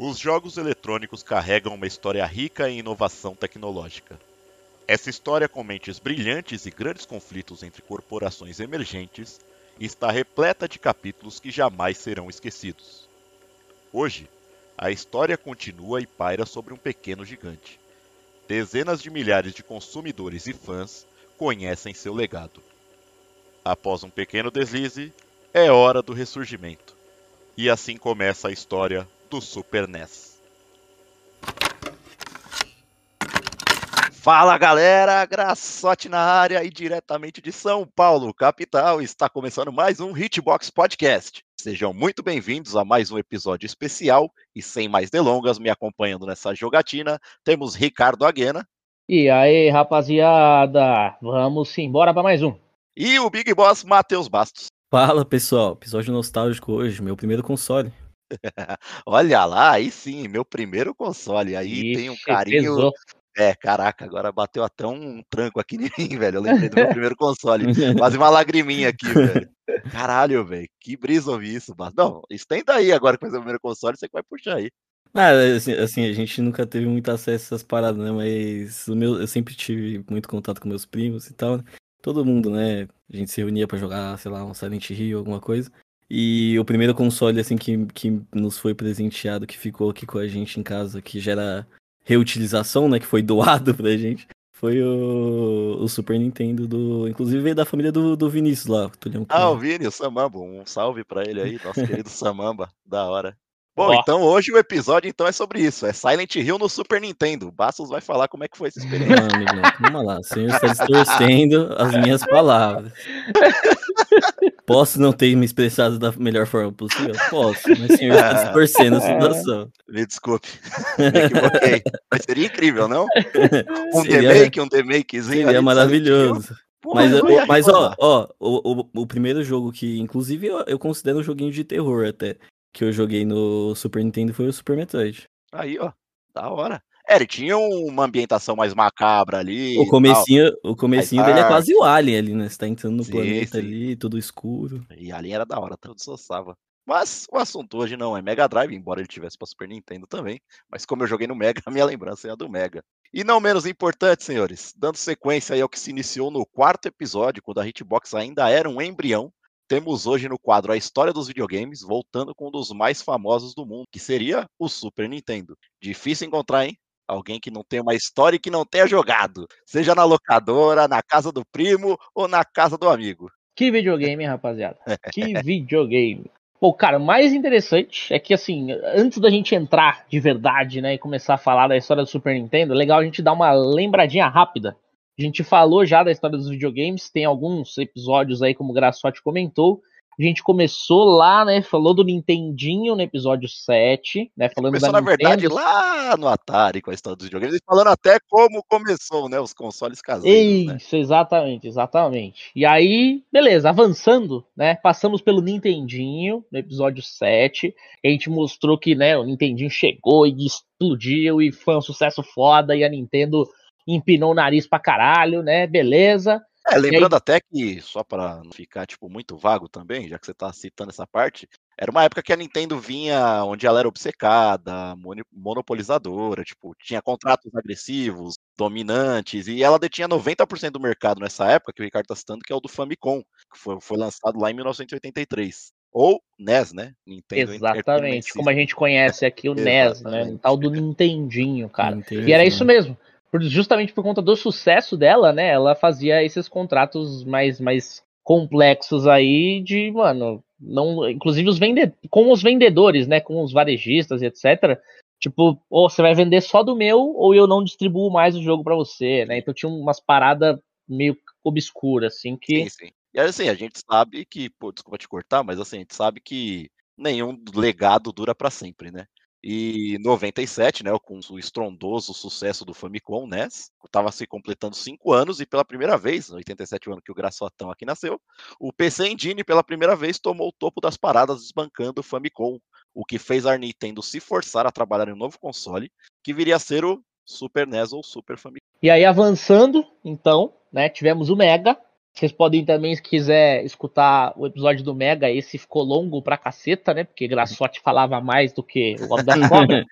Os jogos eletrônicos carregam uma história rica em inovação tecnológica. Essa história com mentes brilhantes e grandes conflitos entre corporações emergentes está repleta de capítulos que jamais serão esquecidos. Hoje, a história continua e paira sobre um pequeno gigante. Dezenas de milhares de consumidores e fãs conhecem seu legado. Após um pequeno deslize, é hora do ressurgimento. E assim começa a história do Super NES. Fala galera, Graçote na área e diretamente de São Paulo, capital, está começando mais um Hitbox Podcast. Sejam muito bem-vindos a mais um episódio especial e sem mais delongas, me acompanhando nessa jogatina, temos Ricardo Aguena. E aí, rapaziada, vamos embora para mais um. E o Big Boss Matheus Bastos. Fala pessoal, episódio nostálgico hoje, meu primeiro console. Olha lá, aí sim, meu primeiro console. Aí Ixi, tem um carinho. Pesou. É, caraca, agora bateu até um tranco aqui em mim, velho. Eu lembrei do meu primeiro console. Quase uma lagriminha aqui, velho. Caralho, velho. Que brisa ouvir isso, mas Não, estenda aí agora que fazer o primeiro console, você que vai puxar aí. Ah, assim, assim, a gente nunca teve muito acesso a essas paradas, né? Mas o meu, eu sempre tive muito contato com meus primos e tal. Né? Todo mundo, né? A gente se reunia para jogar, sei lá, um Silent Hill, alguma coisa. E o primeiro console, assim, que, que nos foi presenteado, que ficou aqui com a gente em casa, que já era reutilização, né? Que foi doado pra gente. Foi o, o Super Nintendo do. Inclusive veio da família do, do Vinícius lá. Ah, o Vini, o Samamba. Um salve pra ele aí, nosso querido Samamba. Da hora. Bom, então hoje o episódio então é sobre isso. É Silent Hill no Super Nintendo. Bastos vai falar como é que foi essa experiência. Não, amigão, vamos lá. O senhor está distorcendo as minhas palavras. Posso não ter me expressado da melhor forma possível? Posso, mas o senhor está distorcendo a situação. Me desculpe. Me Mas seria incrível, não? Um seria, demake, um demakezinho. Seria maravilhoso. mas, mas ó, ó o, o, o, primeiro jogo que, inclusive, eu, eu considero um joguinho de terror até que eu joguei no Super Nintendo foi o Super Metroid. Aí, ó, da hora. É, ele tinha uma ambientação mais macabra ali. O comecinho, o comecinho dele é quase o Alien ali, né? Você tá entrando no sim, planeta sim. ali, tudo escuro. E Alien era da hora, tudo soçava. Mas o assunto hoje não é Mega Drive, embora ele tivesse para Super Nintendo também. Mas como eu joguei no Mega, a minha lembrança é a do Mega. E não menos importante, senhores, dando sequência aí ao que se iniciou no quarto episódio, quando a Hitbox ainda era um embrião, temos hoje no quadro a história dos videogames, voltando com um dos mais famosos do mundo, que seria o Super Nintendo. Difícil encontrar, hein? Alguém que não tenha uma história e que não tenha jogado, seja na locadora, na casa do primo ou na casa do amigo. Que videogame, rapaziada? Que videogame. Pô, cara, o mais interessante é que, assim, antes da gente entrar de verdade, né, e começar a falar da história do Super Nintendo, é legal a gente dar uma lembradinha rápida a gente falou já da história dos videogames, tem alguns episódios aí, como o Graçote comentou. A gente começou lá, né? Falou do Nintendinho no episódio 7, né? Falando começou, na Nintendo. verdade, lá no Atari com a história dos videogames, e falando até como começou, né? Os consoles caseiros. Né? Isso, né? exatamente, exatamente. E aí, beleza, avançando, né? Passamos pelo Nintendinho no episódio 7. A gente mostrou que, né, o Nintendinho chegou e explodiu e foi um sucesso foda, e a Nintendo empinou o nariz pra caralho, né? Beleza. É, lembrando aí... até que, só para não ficar, tipo, muito vago também, já que você tá citando essa parte, era uma época que a Nintendo vinha onde ela era obcecada, monopolizadora, tipo, tinha contratos agressivos, dominantes, e ela detinha 90% do mercado nessa época, que o Ricardo tá citando, que é o do Famicom, que foi, foi lançado lá em 1983. Ou NES, né? Nintendo Exatamente, como a gente conhece aqui o NES, né? O tal do Nintendinho, cara. Nintendo. E era isso mesmo justamente por conta do sucesso dela, né? Ela fazia esses contratos mais, mais complexos aí de, mano, não, inclusive os vende com os vendedores, né? Com os varejistas e etc. Tipo, ou você vai vender só do meu, ou eu não distribuo mais o jogo para você, né? Então tinha umas paradas meio obscuras, assim, que. Sim, sim. E assim, a gente sabe que, pô, desculpa te cortar, mas assim, a gente sabe que nenhum legado dura para sempre, né? E 97, né, com o estrondoso sucesso do Famicom NES, estava se completando cinco anos e pela primeira vez, 87 o ano que o Graçotão aqui nasceu, o PC Engine pela primeira vez tomou o topo das paradas desbancando o Famicom, o que fez a Nintendo se forçar a trabalhar em um novo console, que viria a ser o Super NES ou Super Famicom. E aí avançando, então, né, tivemos o Mega, Vocês podem também, se quiser, escutar o episódio do Mega. Esse ficou longo pra caceta, né? Porque Graçote falava mais do que o Homem da Cobra.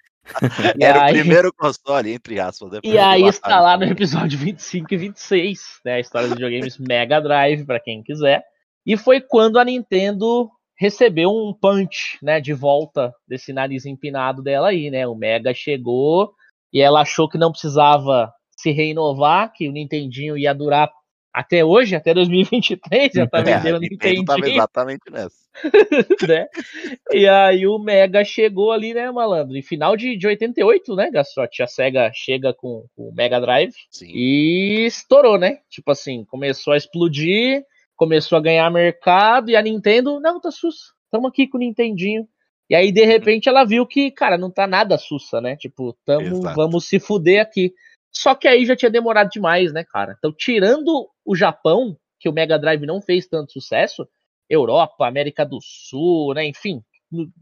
Era aí... o primeiro console, entre aspas. Né? E aí está lá no episódio 25 e 26, né? A história dos videogames Mega Drive, para quem quiser. E foi quando a Nintendo recebeu um punch, né, de volta desse nariz empinado dela aí, né? O Mega chegou e ela achou que não precisava se renovar, que o Nintendinho ia durar até hoje, até 2023, já tá vendendo é, Nintendo. Tava exatamente nessa. né? E aí o Mega chegou ali, né, malandro? Em final de, de 88, né, Gastrote? A SEGA chega com, com o Mega Drive Sim. e estourou, né? Tipo assim, começou a explodir, começou a ganhar mercado e a Nintendo, não, tá sus, estamos aqui com o Nintendinho. E aí, de repente, ela viu que, cara, não tá nada sussa, né? Tipo, tamo, vamos se fuder aqui. Só que aí já tinha demorado demais, né, cara? Então, tirando o Japão, que o Mega Drive não fez tanto sucesso, Europa, América do Sul, né, enfim,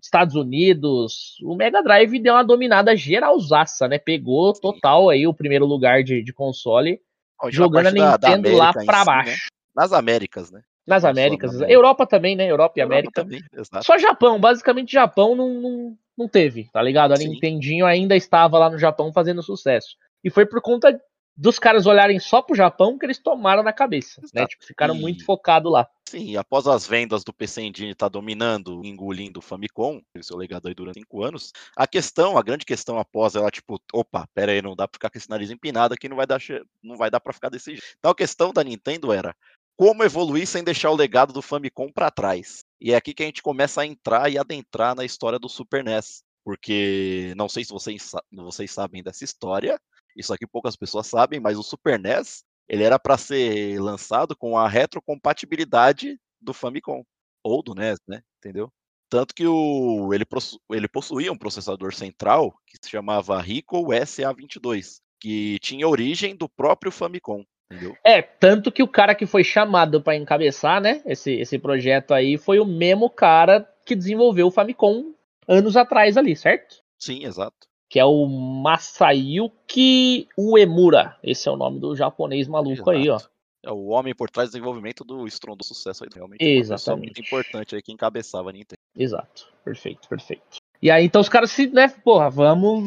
Estados Unidos, o Mega Drive deu uma dominada geralzaça, né? Pegou total aí o primeiro lugar de, de console, jogando a Nintendo da, lá pra si, baixo. Né? Nas Américas, né? Nas Américas. América. Europa também, né? Europa e Europa América. Também, Só Japão, basicamente Japão não, não, não teve, tá ligado? A Sim. Nintendinho ainda estava lá no Japão fazendo sucesso. E foi por conta dos caras olharem só pro Japão que eles tomaram na cabeça, né? Exato. né? Tipo, ficaram e... muito focados lá. Sim, após as vendas do PC Engine estar tá dominando, engolindo o Famicom, seu legado aí durante cinco anos, a questão, a grande questão após ela, tipo, opa, pera aí, não dá pra ficar com esse nariz empinado aqui, não vai dar, não vai dar pra ficar desse jeito. Então a questão da Nintendo era como evoluir sem deixar o legado do Famicom para trás. E é aqui que a gente começa a entrar e adentrar na história do Super NES. Porque não sei se vocês, vocês sabem dessa história, isso aqui poucas pessoas sabem, mas o Super NES ele era para ser lançado com a retrocompatibilidade do Famicom ou do NES, né? Entendeu? Tanto que o, ele, ele possuía um processador central que se chamava Rico SA22, que tinha origem do próprio Famicom. Entendeu? É, tanto que o cara que foi chamado para encabeçar, né, esse, esse projeto aí, foi o mesmo cara que desenvolveu o Famicom anos atrás ali, certo? Sim, exato que é o Masayuki Uemura. Esse é o nome do japonês maluco Exato. aí, ó. É o homem por trás do desenvolvimento do Stron do sucesso aí, realmente. Exatamente. muito importante aí que encabeçava a Nintendo. Exato. Perfeito, perfeito. E aí, então os caras se, né, porra, vamos,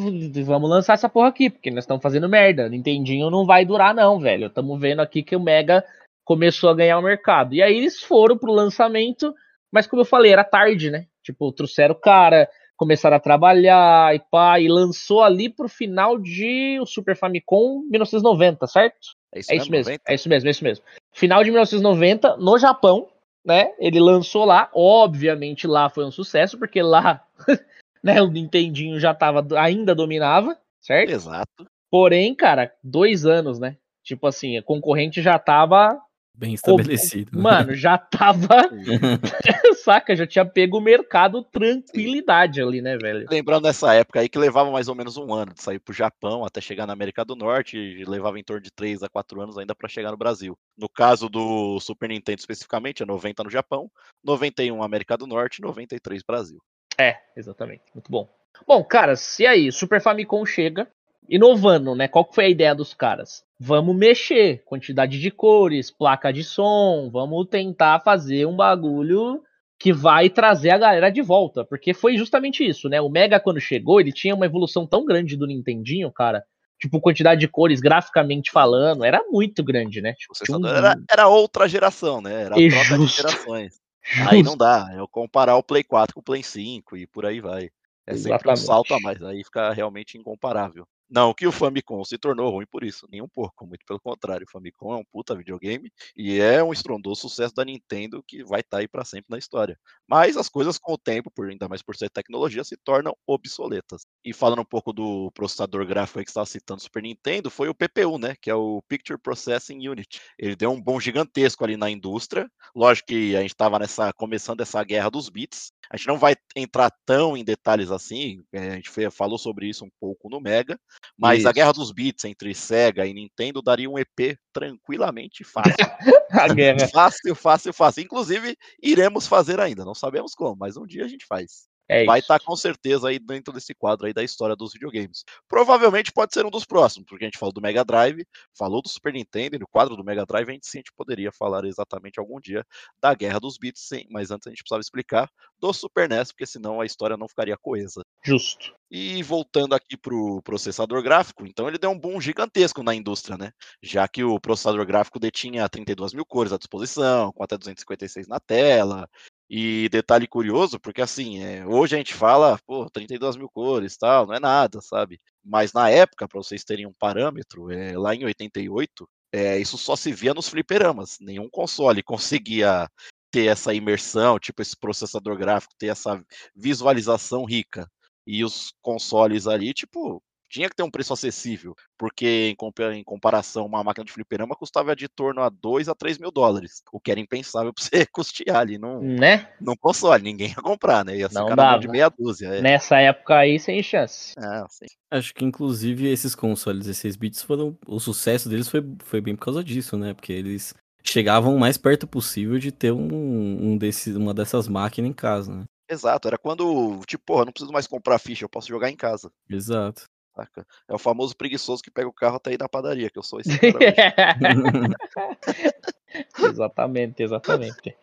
vamos lançar essa porra aqui, porque nós estamos fazendo merda. Nintendinho não vai durar, não, velho. Estamos vendo aqui que o Mega começou a ganhar o mercado. E aí eles foram pro lançamento, mas como eu falei, era tarde, né? Tipo, trouxeram o cara, começaram a trabalhar e pá, e lançou ali pro final de o Super Famicom 1990, certo? É isso, é isso mesmo, é isso mesmo, é isso mesmo. Final de 1990, no Japão, né? Ele lançou lá, obviamente lá foi um sucesso, porque lá, né, o Nintendinho já tava, ainda dominava, certo? Exato. Porém, cara, dois anos, né? Tipo assim, a concorrente já tava Bem estabelecido. Né? Mano, já tava. saca? Já tinha pego o mercado tranquilidade ali, né, velho? Lembrando nessa época aí que levava mais ou menos um ano de sair pro Japão até chegar na América do Norte, e levava em torno de 3 a 4 anos ainda para chegar no Brasil. No caso do Super Nintendo especificamente, é 90 no Japão, 91 América do Norte, 93 Brasil. É, exatamente. Muito bom. Bom, caras, e aí? Super Famicom chega, inovando, né? Qual foi a ideia dos caras? Vamos mexer, quantidade de cores, placa de som, vamos tentar fazer um bagulho que vai trazer a galera de volta, porque foi justamente isso, né? O Mega quando chegou, ele tinha uma evolução tão grande do Nintendinho, cara. Tipo, quantidade de cores, graficamente falando, era muito grande, né? Tipo, um... era, era, outra geração, né? Era e troca de gerações. Justo. Aí não dá, é eu comparar o Play 4 com o Play 5 e por aí vai. É sempre Exatamente. um salto a mais, aí fica realmente incomparável. Não que o Famicom se tornou ruim por isso, nem um pouco, muito pelo contrário. O Famicom é um puta videogame e é um estrondoso sucesso da Nintendo que vai estar tá aí para sempre na história. Mas as coisas com o tempo, por ainda mais por ser tecnologia, se tornam obsoletas. E falando um pouco do processador gráfico que estava citando Super Nintendo, foi o PPU, né, que é o Picture Processing Unit. Ele deu um bom gigantesco ali na indústria. Lógico que a gente estava nessa começando essa guerra dos bits. A gente não vai entrar tão em detalhes assim, a gente falou sobre isso um pouco no Mega, mas Isso. a guerra dos bits entre Sega e Nintendo daria um EP tranquilamente fácil. a guerra. Fácil, fácil, fácil. Inclusive, iremos fazer ainda. Não sabemos como, mas um dia a gente faz. É vai estar tá com certeza aí dentro desse quadro aí da história dos videogames. Provavelmente pode ser um dos próximos, porque a gente falou do Mega Drive, falou do Super Nintendo, e no quadro do Mega Drive a gente sim a gente poderia falar exatamente algum dia da Guerra dos Bits, sim, mas antes a gente precisava explicar do Super NES, porque senão a história não ficaria coesa. Justo. E voltando aqui para o processador gráfico, então ele deu um boom gigantesco na indústria, né? Já que o processador gráfico detinha 32 mil cores à disposição, com até 256 na tela, e detalhe curioso, porque assim, é, hoje a gente fala, pô, 32 mil cores tal, não é nada, sabe? Mas na época, para vocês terem um parâmetro, é, lá em 88, é, isso só se via nos fliperamas. Nenhum console conseguia ter essa imersão, tipo esse processador gráfico, ter essa visualização rica. E os consoles ali, tipo, tinha que ter um preço acessível, porque em, comparação, uma máquina de fliperama custava de torno a 2 a 3 mil dólares, o que era impensável para você custear ali num, né? num console, ninguém ia comprar, né? Ia Não dava. de meia dúzia. É. Nessa época aí, sem chance. É, Acho que inclusive esses consoles 16 bits foram. O sucesso deles foi, foi bem por causa disso, né? Porque eles chegavam o mais perto possível de ter um, um desses, uma dessas máquinas em casa, né? Exato, era quando, tipo, porra, não preciso mais comprar ficha, eu posso jogar em casa. Exato. Saca? É o famoso preguiçoso que pega o carro até ir na padaria, que eu sou esse cara exatamente, exatamente.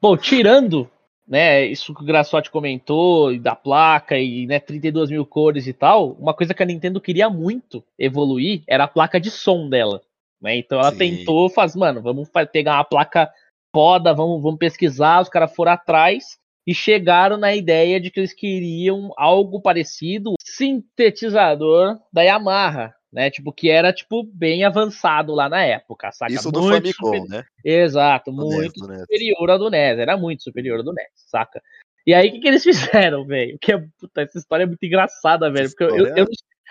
Bom, tirando né, isso que o Grassotti comentou, da placa e né, 32 mil cores e tal, uma coisa que a Nintendo queria muito evoluir era a placa de som dela. Né? Então ela Sim. tentou fazer, mano, vamos pegar uma placa foda, vamos, vamos pesquisar, os caras foram atrás e chegaram na ideia de que eles queriam algo parecido, sintetizador da Yamaha, né? Tipo, que era, tipo, bem avançado lá na época, saca? Isso do muito Famicom, super... né? Exato, do muito NES, superior ao do NES, era muito superior ao do NES, saca? E aí, o que, que eles fizeram, velho? Que é, puta, essa história é muito engraçada, velho, porque eu, eu, eu,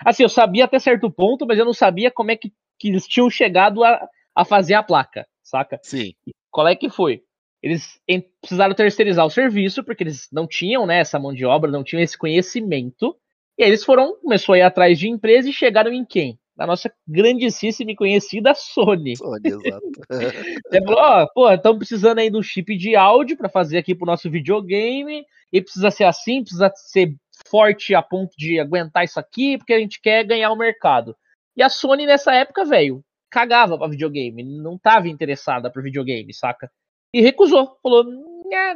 assim, eu sabia até certo ponto, mas eu não sabia como é que, que eles tinham chegado a, a fazer a placa, saca? Sim. Qual é que foi? Eles precisaram terceirizar o serviço, porque eles não tinham né, essa mão de obra, não tinham esse conhecimento. E aí eles foram, começou a ir atrás de empresa e chegaram em quem? Na nossa grandíssima e conhecida Sony. Sony, exato. Você falou, ó, pô, estamos precisando aí do chip de áudio para fazer aqui pro nosso videogame, e precisa ser assim, precisa ser forte a ponto de aguentar isso aqui, porque a gente quer ganhar o mercado. E a Sony nessa época, velho, cagava pra videogame, não tava interessada pro videogame, saca? E recusou. Falou,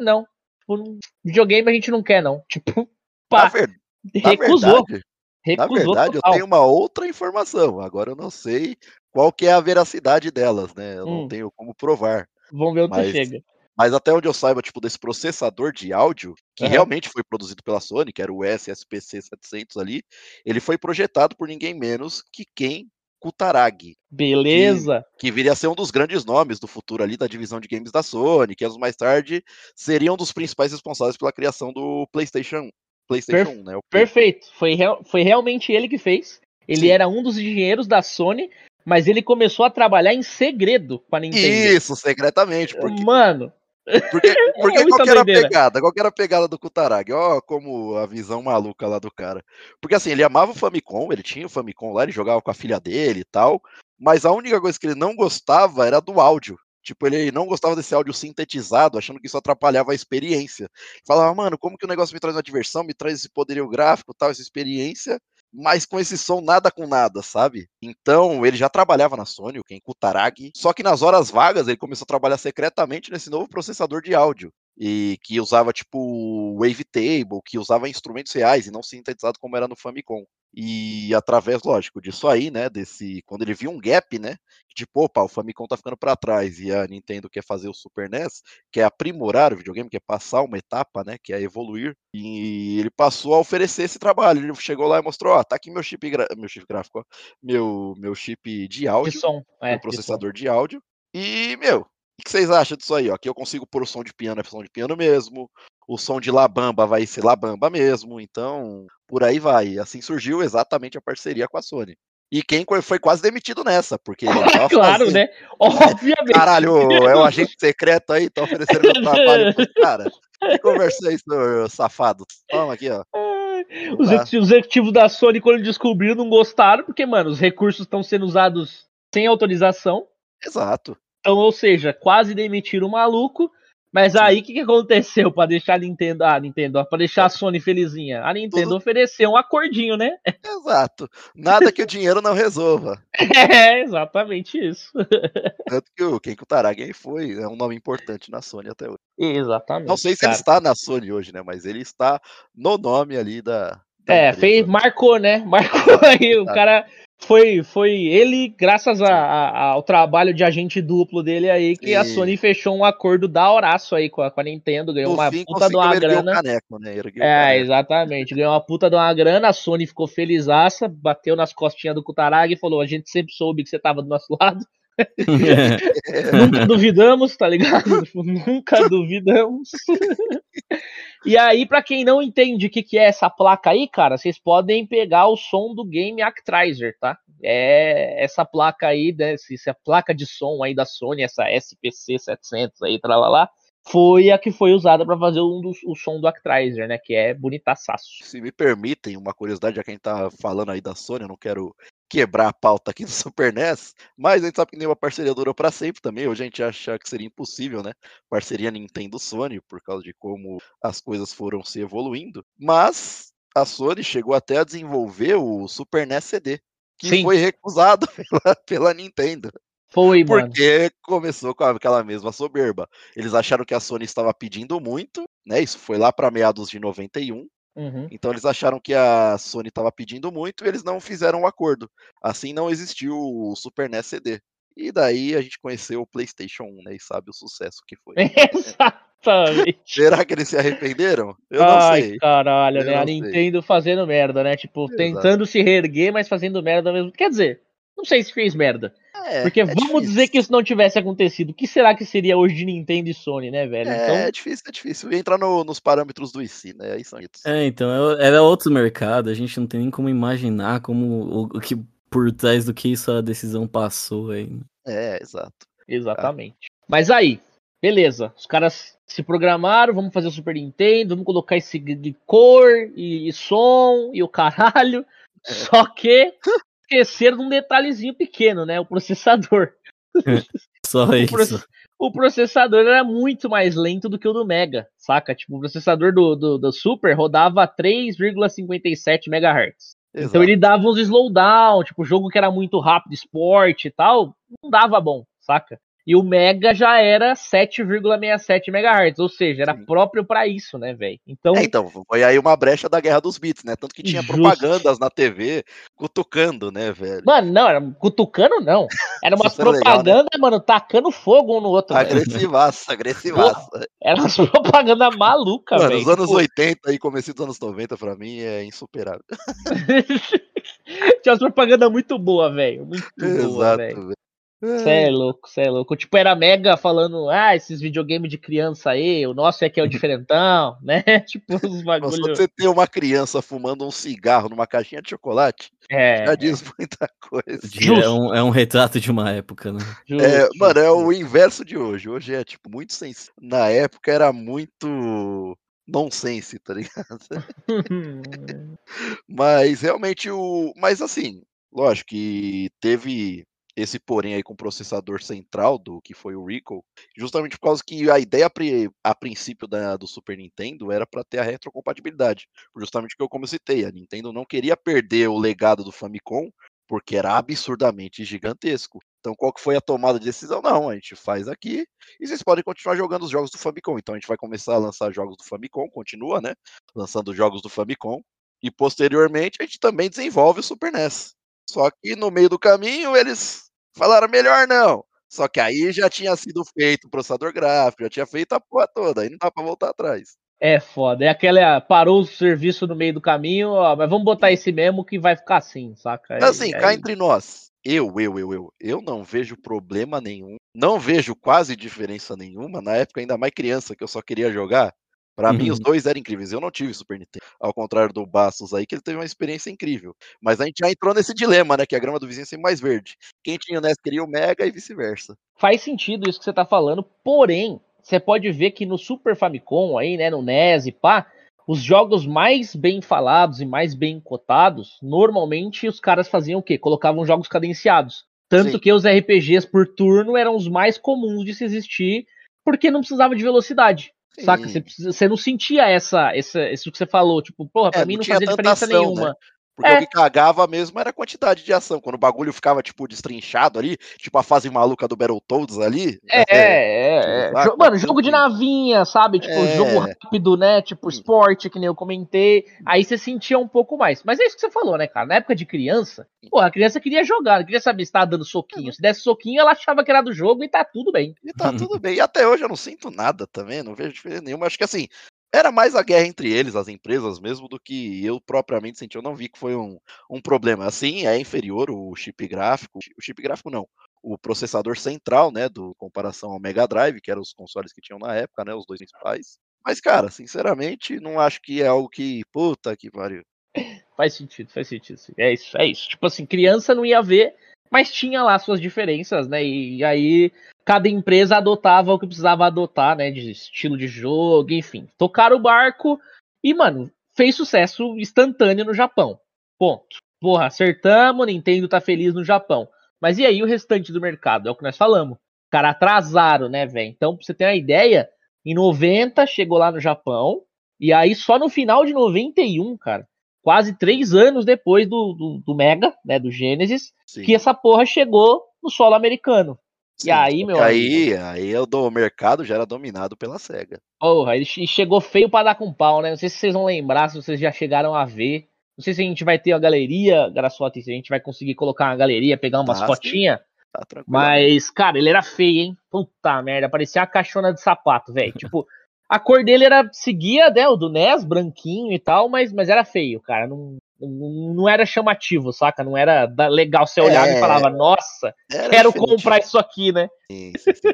não, tipo, videogame a gente não quer, não. Tipo, pá, na ver... recusou. Na verdade, recusou na verdade eu tenho uma outra informação. Agora eu não sei qual que é a veracidade delas, né? Eu hum. não tenho como provar. Vamos ver onde mas... chega. Mas até onde eu saiba, tipo, desse processador de áudio, que uhum. realmente foi produzido pela Sony, que era o SSPC 700 ali, ele foi projetado por ninguém menos que quem Kutaragi. Beleza. Que, que, viria a ser um dos grandes nomes do futuro ali da divisão de games da Sony, que anos mais tarde seriam um dos principais responsáveis pela criação do PlayStation, PlayStation per 1, né? Perfeito. Foi, foi realmente ele que fez. Ele Sim. era um dos engenheiros da Sony, mas ele começou a trabalhar em segredo com a Nintendo. Isso, secretamente. Porque... Mano, porque, porque é qual era a pegada? Qual era a pegada do Kutaragi? Ó, como a visão maluca lá do cara. Porque assim, ele amava o Famicom, ele tinha o Famicom lá, ele jogava com a filha dele e tal. Mas a única coisa que ele não gostava era do áudio. Tipo, ele não gostava desse áudio sintetizado, achando que isso atrapalhava a experiência. Falava, mano, como que o negócio me traz uma diversão, me traz esse poderio gráfico, tal, essa experiência, mas com esse som nada com nada, sabe? Então, ele já trabalhava na Sony, o Ken Kutaragi, só que nas horas vagas ele começou a trabalhar secretamente nesse novo processador de áudio e que usava tipo wavetable, que usava instrumentos reais e não sintetizado como era no Famicom. E através, lógico, disso aí, né, desse, quando ele viu um gap, né, tipo, opa, o Famicom tá ficando para trás e a Nintendo quer fazer o Super NES, quer aprimorar o videogame, quer passar uma etapa, né, que é evoluir, e ele passou a oferecer esse trabalho. Ele chegou lá e mostrou, ó, tá aqui meu chip, meu chip gráfico, ó, meu meu chip de áudio, de som, é, processador de, de áudio. E, meu, que vocês acham disso aí? Ó? Aqui eu consigo pôr o som de piano, é som de piano mesmo. O som de Labamba vai ser Labamba mesmo. Então, por aí vai. Assim surgiu exatamente a parceria com a Sony. E quem foi quase demitido nessa, porque. claro, fazendo... né? Obviamente. Caralho, é um agente secreto aí, tá oferecendo meu trabalho pro cara. Que conversa é isso, safado? Toma aqui, ó. Os executivos da Sony, quando descobriram, não gostaram, porque, mano, os recursos estão sendo usados sem autorização. Exato. Então, ou seja, quase demitiram o maluco. Mas aí o que, que aconteceu para deixar a Nintendo, ah, Nintendo, para deixar a Sony felizinha? A Nintendo Tudo... ofereceu um acordinho, né? Exato. Nada que o dinheiro não resolva. É, exatamente isso. Tanto que o Ken Kutaragi foi, é um nome importante na Sony até hoje. Exatamente. Não sei se cara. ele está na Sony hoje, né? Mas ele está no nome ali da. da é, fez, marcou, né? Marcou aí. O cara foi, foi ele, graças a, a, ao trabalho de agente duplo dele aí, que a Sony fechou um acordo da horaço aí com a, com a Nintendo, ganhou no uma fim, puta de uma grana. Caneco, né? É, exatamente, ganhou uma puta de uma grana, a Sony ficou felizaça, bateu nas costinhas do Kutaragi e falou: a gente sempre soube que você tava do nosso lado. Nunca duvidamos, tá ligado? Nunca duvidamos. e aí, para quem não entende o que, que é essa placa aí, cara, vocês podem pegar o som do Game Actraiser, tá? É essa placa aí, né, essa placa de som aí da Sony, essa SPC 700 aí, tralalá, foi a que foi usada para fazer um dos, o som do Actraiser, né? Que é bonitaçaço. Se me permitem, uma curiosidade, já que a gente tá falando aí da Sony, eu não quero quebrar a pauta aqui do Super NES, mas a gente sabe que nenhuma parceria durou para sempre também. Hoje a gente acha que seria impossível, né? Parceria Nintendo-Sony, por causa de como as coisas foram se evoluindo. Mas a Sony chegou até a desenvolver o Super NES CD, que Sim. foi recusado pela, pela Nintendo. Foi, Porque mano. começou com aquela mesma soberba. Eles acharam que a Sony estava pedindo muito, né? Isso foi lá para meados de 91. Uhum. Então eles acharam que a Sony estava pedindo muito e eles não fizeram o um acordo. Assim não existiu o Super NES CD. E daí a gente conheceu o PlayStation 1, né? E sabe o sucesso que foi. Exatamente. Será que eles se arrependeram? Eu Ai, não sei. caralho, Eu né? A Nintendo sei. fazendo merda, né? Tipo, Exato. tentando se reerguer, mas fazendo merda mesmo. Quer dizer, não sei se fez merda. É, Porque é vamos difícil. dizer que isso não tivesse acontecido. O que será que seria hoje de Nintendo e Sony, né, velho? É, então... é difícil, é difícil. Entrar no, nos parâmetros do IC, né? Aí são isso. É, então, é, era outro mercado, a gente não tem nem como imaginar como o, o que por trás do que isso a decisão passou aí. Né? É, exato. Exatamente. Ah. Mas aí, beleza. Os caras se programaram, vamos fazer o Super Nintendo, vamos colocar esse de cor e, e som e o caralho. É. Só que esqueceram de um detalhezinho pequeno, né? O processador. Só o isso. o processador era muito mais lento do que o do Mega, saca? Tipo, o processador do, do, do Super rodava 3,57 MHz. Então ele dava uns slowdown, tipo, jogo que era muito rápido, esporte e tal, não dava bom, saca? E o Mega já era 7,67 MHz, ou seja, era Sim. próprio para isso, né, velho? Então... É, então, foi aí uma brecha da guerra dos bits, né? Tanto que tinha Justo. propagandas na TV cutucando, né, velho? Mano, não, era cutucando não. Era umas propagandas, legal, né? mano, tacando fogo um no outro. Agressivaça, agressivaça. Era umas propagandas malucas, velho. Os anos 80 e começo dos anos 90, pra mim, é insuperável. tinha umas propagandas muito boas, velho. Muito boa, velho. Você é louco, você é louco. Tipo, era mega falando, ah, esses videogames de criança aí, o nosso é que é o diferentão, né? Tipo, os bagulhos. Você ter uma criança fumando um cigarro numa caixinha de chocolate, é, já diz muita coisa. É um, é um retrato de uma época, né? Justo, é. Mano, é o inverso de hoje. Hoje é, tipo, muito sensível. Na época era muito nonsense, tá ligado? mas realmente o. Mas assim, lógico que teve esse porém aí com o processador central do que foi o Recall, justamente por causa que a ideia a princípio da, do Super Nintendo era para ter a retrocompatibilidade, justamente que eu como citei, a Nintendo não queria perder o legado do Famicom, porque era absurdamente gigantesco. Então qual que foi a tomada de decisão? Não, a gente faz aqui e vocês podem continuar jogando os jogos do Famicom. Então a gente vai começar a lançar jogos do Famicom, continua, né? Lançando jogos do Famicom e posteriormente a gente também desenvolve o Super NES. Só que no meio do caminho eles falaram melhor não. Só que aí já tinha sido feito o processador gráfico, já tinha feito a porra toda, aí não dá pra voltar atrás. É foda, é aquela. Parou o serviço no meio do caminho, ó, mas vamos botar esse mesmo que vai ficar assim, saca? Aí, assim, aí... cá entre nós, eu, eu, eu, eu, eu não vejo problema nenhum, não vejo quase diferença nenhuma. Na época, ainda mais criança, que eu só queria jogar, para uhum. mim, os uhum. dois eram incríveis. Eu não tive Super Nintendo. Ao contrário do Bastos aí, que ele teve uma experiência incrível. Mas a gente já entrou nesse dilema, né? Que a grama do vizinho é sempre mais verde. Quem tinha o NES queria o Mega e vice-versa. Faz sentido isso que você tá falando, porém, você pode ver que no Super Famicom aí, né? No NES e pá, os jogos mais bem falados e mais bem cotados, normalmente os caras faziam o quê? Colocavam jogos cadenciados. Tanto Sim. que os RPGs por turno eram os mais comuns de se existir porque não precisava de velocidade. Sim. Saca? Você, você, não sentia essa, essa, isso que você falou, tipo, porra, pra é, mim não, não fazia diferença ação, nenhuma. Né? Porque é. o que cagava mesmo era a quantidade de ação. Quando o bagulho ficava, tipo, destrinchado ali, tipo a fase maluca do Battletoads ali. É, é, é. Tipo, mano, jogo de navinha, sabe? Tipo, é. jogo rápido, né? Tipo, esporte, que nem eu comentei. Aí você sentia um pouco mais. Mas é isso que você falou, né, cara? Na época de criança, pô, a criança queria jogar, queria saber se tava dando soquinho. Se desse soquinho, ela achava que era do jogo e tá tudo bem. E tá tudo bem. E até hoje eu não sinto nada também, não vejo diferença nenhuma. Acho que assim, era mais a guerra entre eles, as empresas mesmo, do que eu propriamente senti. Eu não vi que foi um, um problema. Assim, é inferior o chip gráfico. O chip gráfico não. O processador central, né, do comparação ao Mega Drive, que eram os consoles que tinham na época, né, os dois principais. Mas, cara, sinceramente, não acho que é algo que, puta que pariu. Faz sentido, faz sentido. É isso, é isso. Tipo assim, criança não ia ver, mas tinha lá suas diferenças, né? E aí cada empresa adotava o que precisava adotar, né? De estilo de jogo, enfim. Tocaram o barco e, mano, fez sucesso instantâneo no Japão. Ponto. Porra, acertamos, Nintendo tá feliz no Japão. Mas e aí o restante do mercado? É o que nós falamos. Cara, atrasaram, né, velho? Então, pra você ter uma ideia, em 90 chegou lá no Japão. E aí, só no final de 91, cara, quase três anos depois do, do, do Mega, né, do Genesis, Sim. que essa porra chegou no solo americano. Sim, e aí, meu aí, amigo, aí o mercado já era dominado pela SEGA. Porra, ele chegou feio para dar com pau, né? Não sei se vocês vão lembrar, se vocês já chegaram a ver. Não sei se a gente vai ter a galeria, Graçote, se a gente vai conseguir colocar uma galeria, pegar umas tá, fotinhas. Tá Mas, cara, ele era feio, hein? Puta merda, parecia uma caixona de sapato, velho. tipo, a cor dele era seguia, né, o do NES, branquinho e tal, mas, mas era feio, cara. Não, não era chamativo, saca? Não era legal você olhar é, e falava, nossa, quero comprar isso aqui, né? Sim, sim, sim.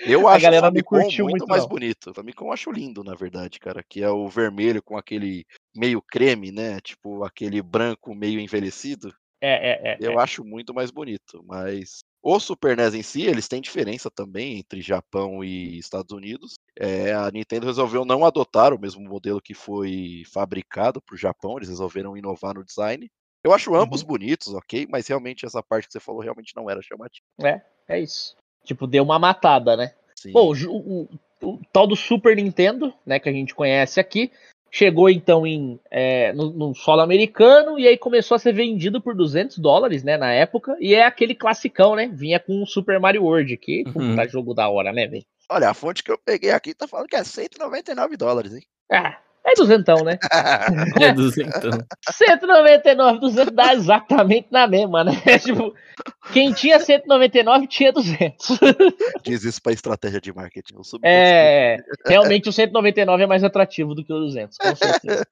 Eu acho a galera o Famicom muito, muito mais não. bonito. O Famicom eu acho lindo, na verdade, cara. Que é o vermelho com aquele meio creme, né? Tipo, aquele branco meio envelhecido. É, é, é. Eu é. acho muito mais bonito. Mas o Super NES em si, eles têm diferença também entre Japão e Estados Unidos. É, a Nintendo resolveu não adotar o mesmo modelo que foi fabricado para o Japão, eles resolveram inovar no design. Eu acho ambos uhum. bonitos, ok, mas realmente essa parte que você falou realmente não era chamativa. É, é isso. Tipo, deu uma matada, né? Sim. Bom, o, o, o, tal do Super Nintendo, né, que a gente conhece aqui, chegou então em, é, no, no, solo americano e aí começou a ser vendido por 200 dólares, né, na época, e é aquele classicão, né, vinha com o Super Mario World, que uhum. tá jogo da hora, né, velho? Olha, a fonte que eu peguei aqui tá falando que é 199 dólares, hein? Ah, é duzentão, né? é duzentão. 199, 200 dá exatamente na mesma, né? tipo, quem tinha 199 tinha 200. Diz isso pra estratégia de marketing. É, realmente o 199 é mais atrativo do que o 200, com certeza.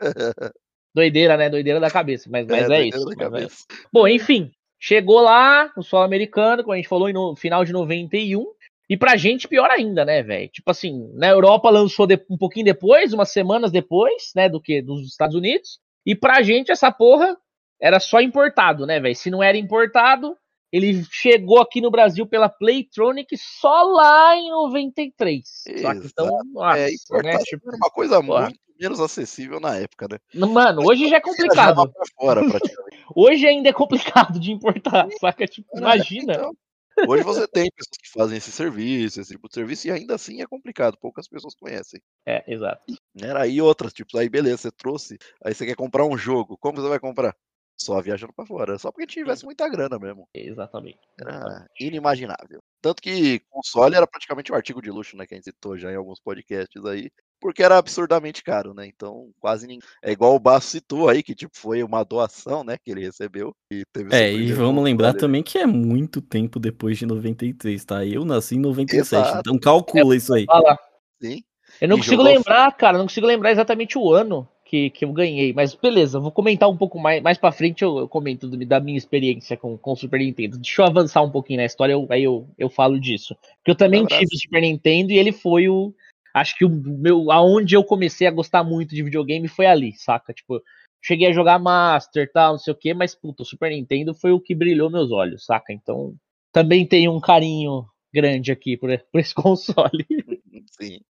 Doideira, né? Doideira da cabeça, mas, mas é, é isso. Mas é... Bom, enfim, chegou lá no solo americano, como a gente falou, no final de 91. E pra gente, pior ainda, né, velho? Tipo assim, na Europa lançou de, um pouquinho depois, umas semanas depois, né, do que dos Estados Unidos. E pra gente, essa porra era só importado, né, velho? Se não era importado, ele chegou aqui no Brasil pela Playtronic só lá em 93. Exato. Então, nossa, é, né? Tipo, era uma coisa porra. muito menos acessível na época, né? Mano, hoje já é complicado. Fora, hoje ainda é complicado de importar, saca? Tipo, é, imagina. Então, Hoje você tem pessoas que fazem esse serviço, esse tipo de serviço, e ainda assim é complicado, poucas pessoas conhecem. É, exato. Era aí outras, tipo, aí beleza, você trouxe, aí você quer comprar um jogo, como você vai comprar? Só viajando para fora, só porque tivesse muita grana mesmo. Exatamente. Era inimaginável. Tanto que console era praticamente um artigo de luxo, né, que a gente citou já em alguns podcasts aí, porque era absurdamente caro, né? Então, quase ninguém. É igual o Basso citou aí, que tipo, foi uma doação, né, que ele recebeu. E teve é, e vamos lembrar também que é muito tempo depois de 93, tá? Eu nasci em 97, Exato. então calcula é, isso aí. Falar. Sim. Eu não e consigo lembrar, cara, não consigo lembrar exatamente o ano que, que eu ganhei, mas beleza, vou comentar um pouco mais, mais pra frente eu, eu comento do, da minha experiência com, com o Super Nintendo. Deixa eu avançar um pouquinho na história, eu, aí eu, eu falo disso. Porque eu também um tive o Super Nintendo e ele foi o, acho que o meu, aonde eu comecei a gostar muito de videogame foi ali, saca? Tipo, cheguei a jogar Master, tal, não sei o que, mas puta, o Super Nintendo foi o que brilhou meus olhos, saca? Então, também tenho um carinho grande aqui por, por esse console. Sim.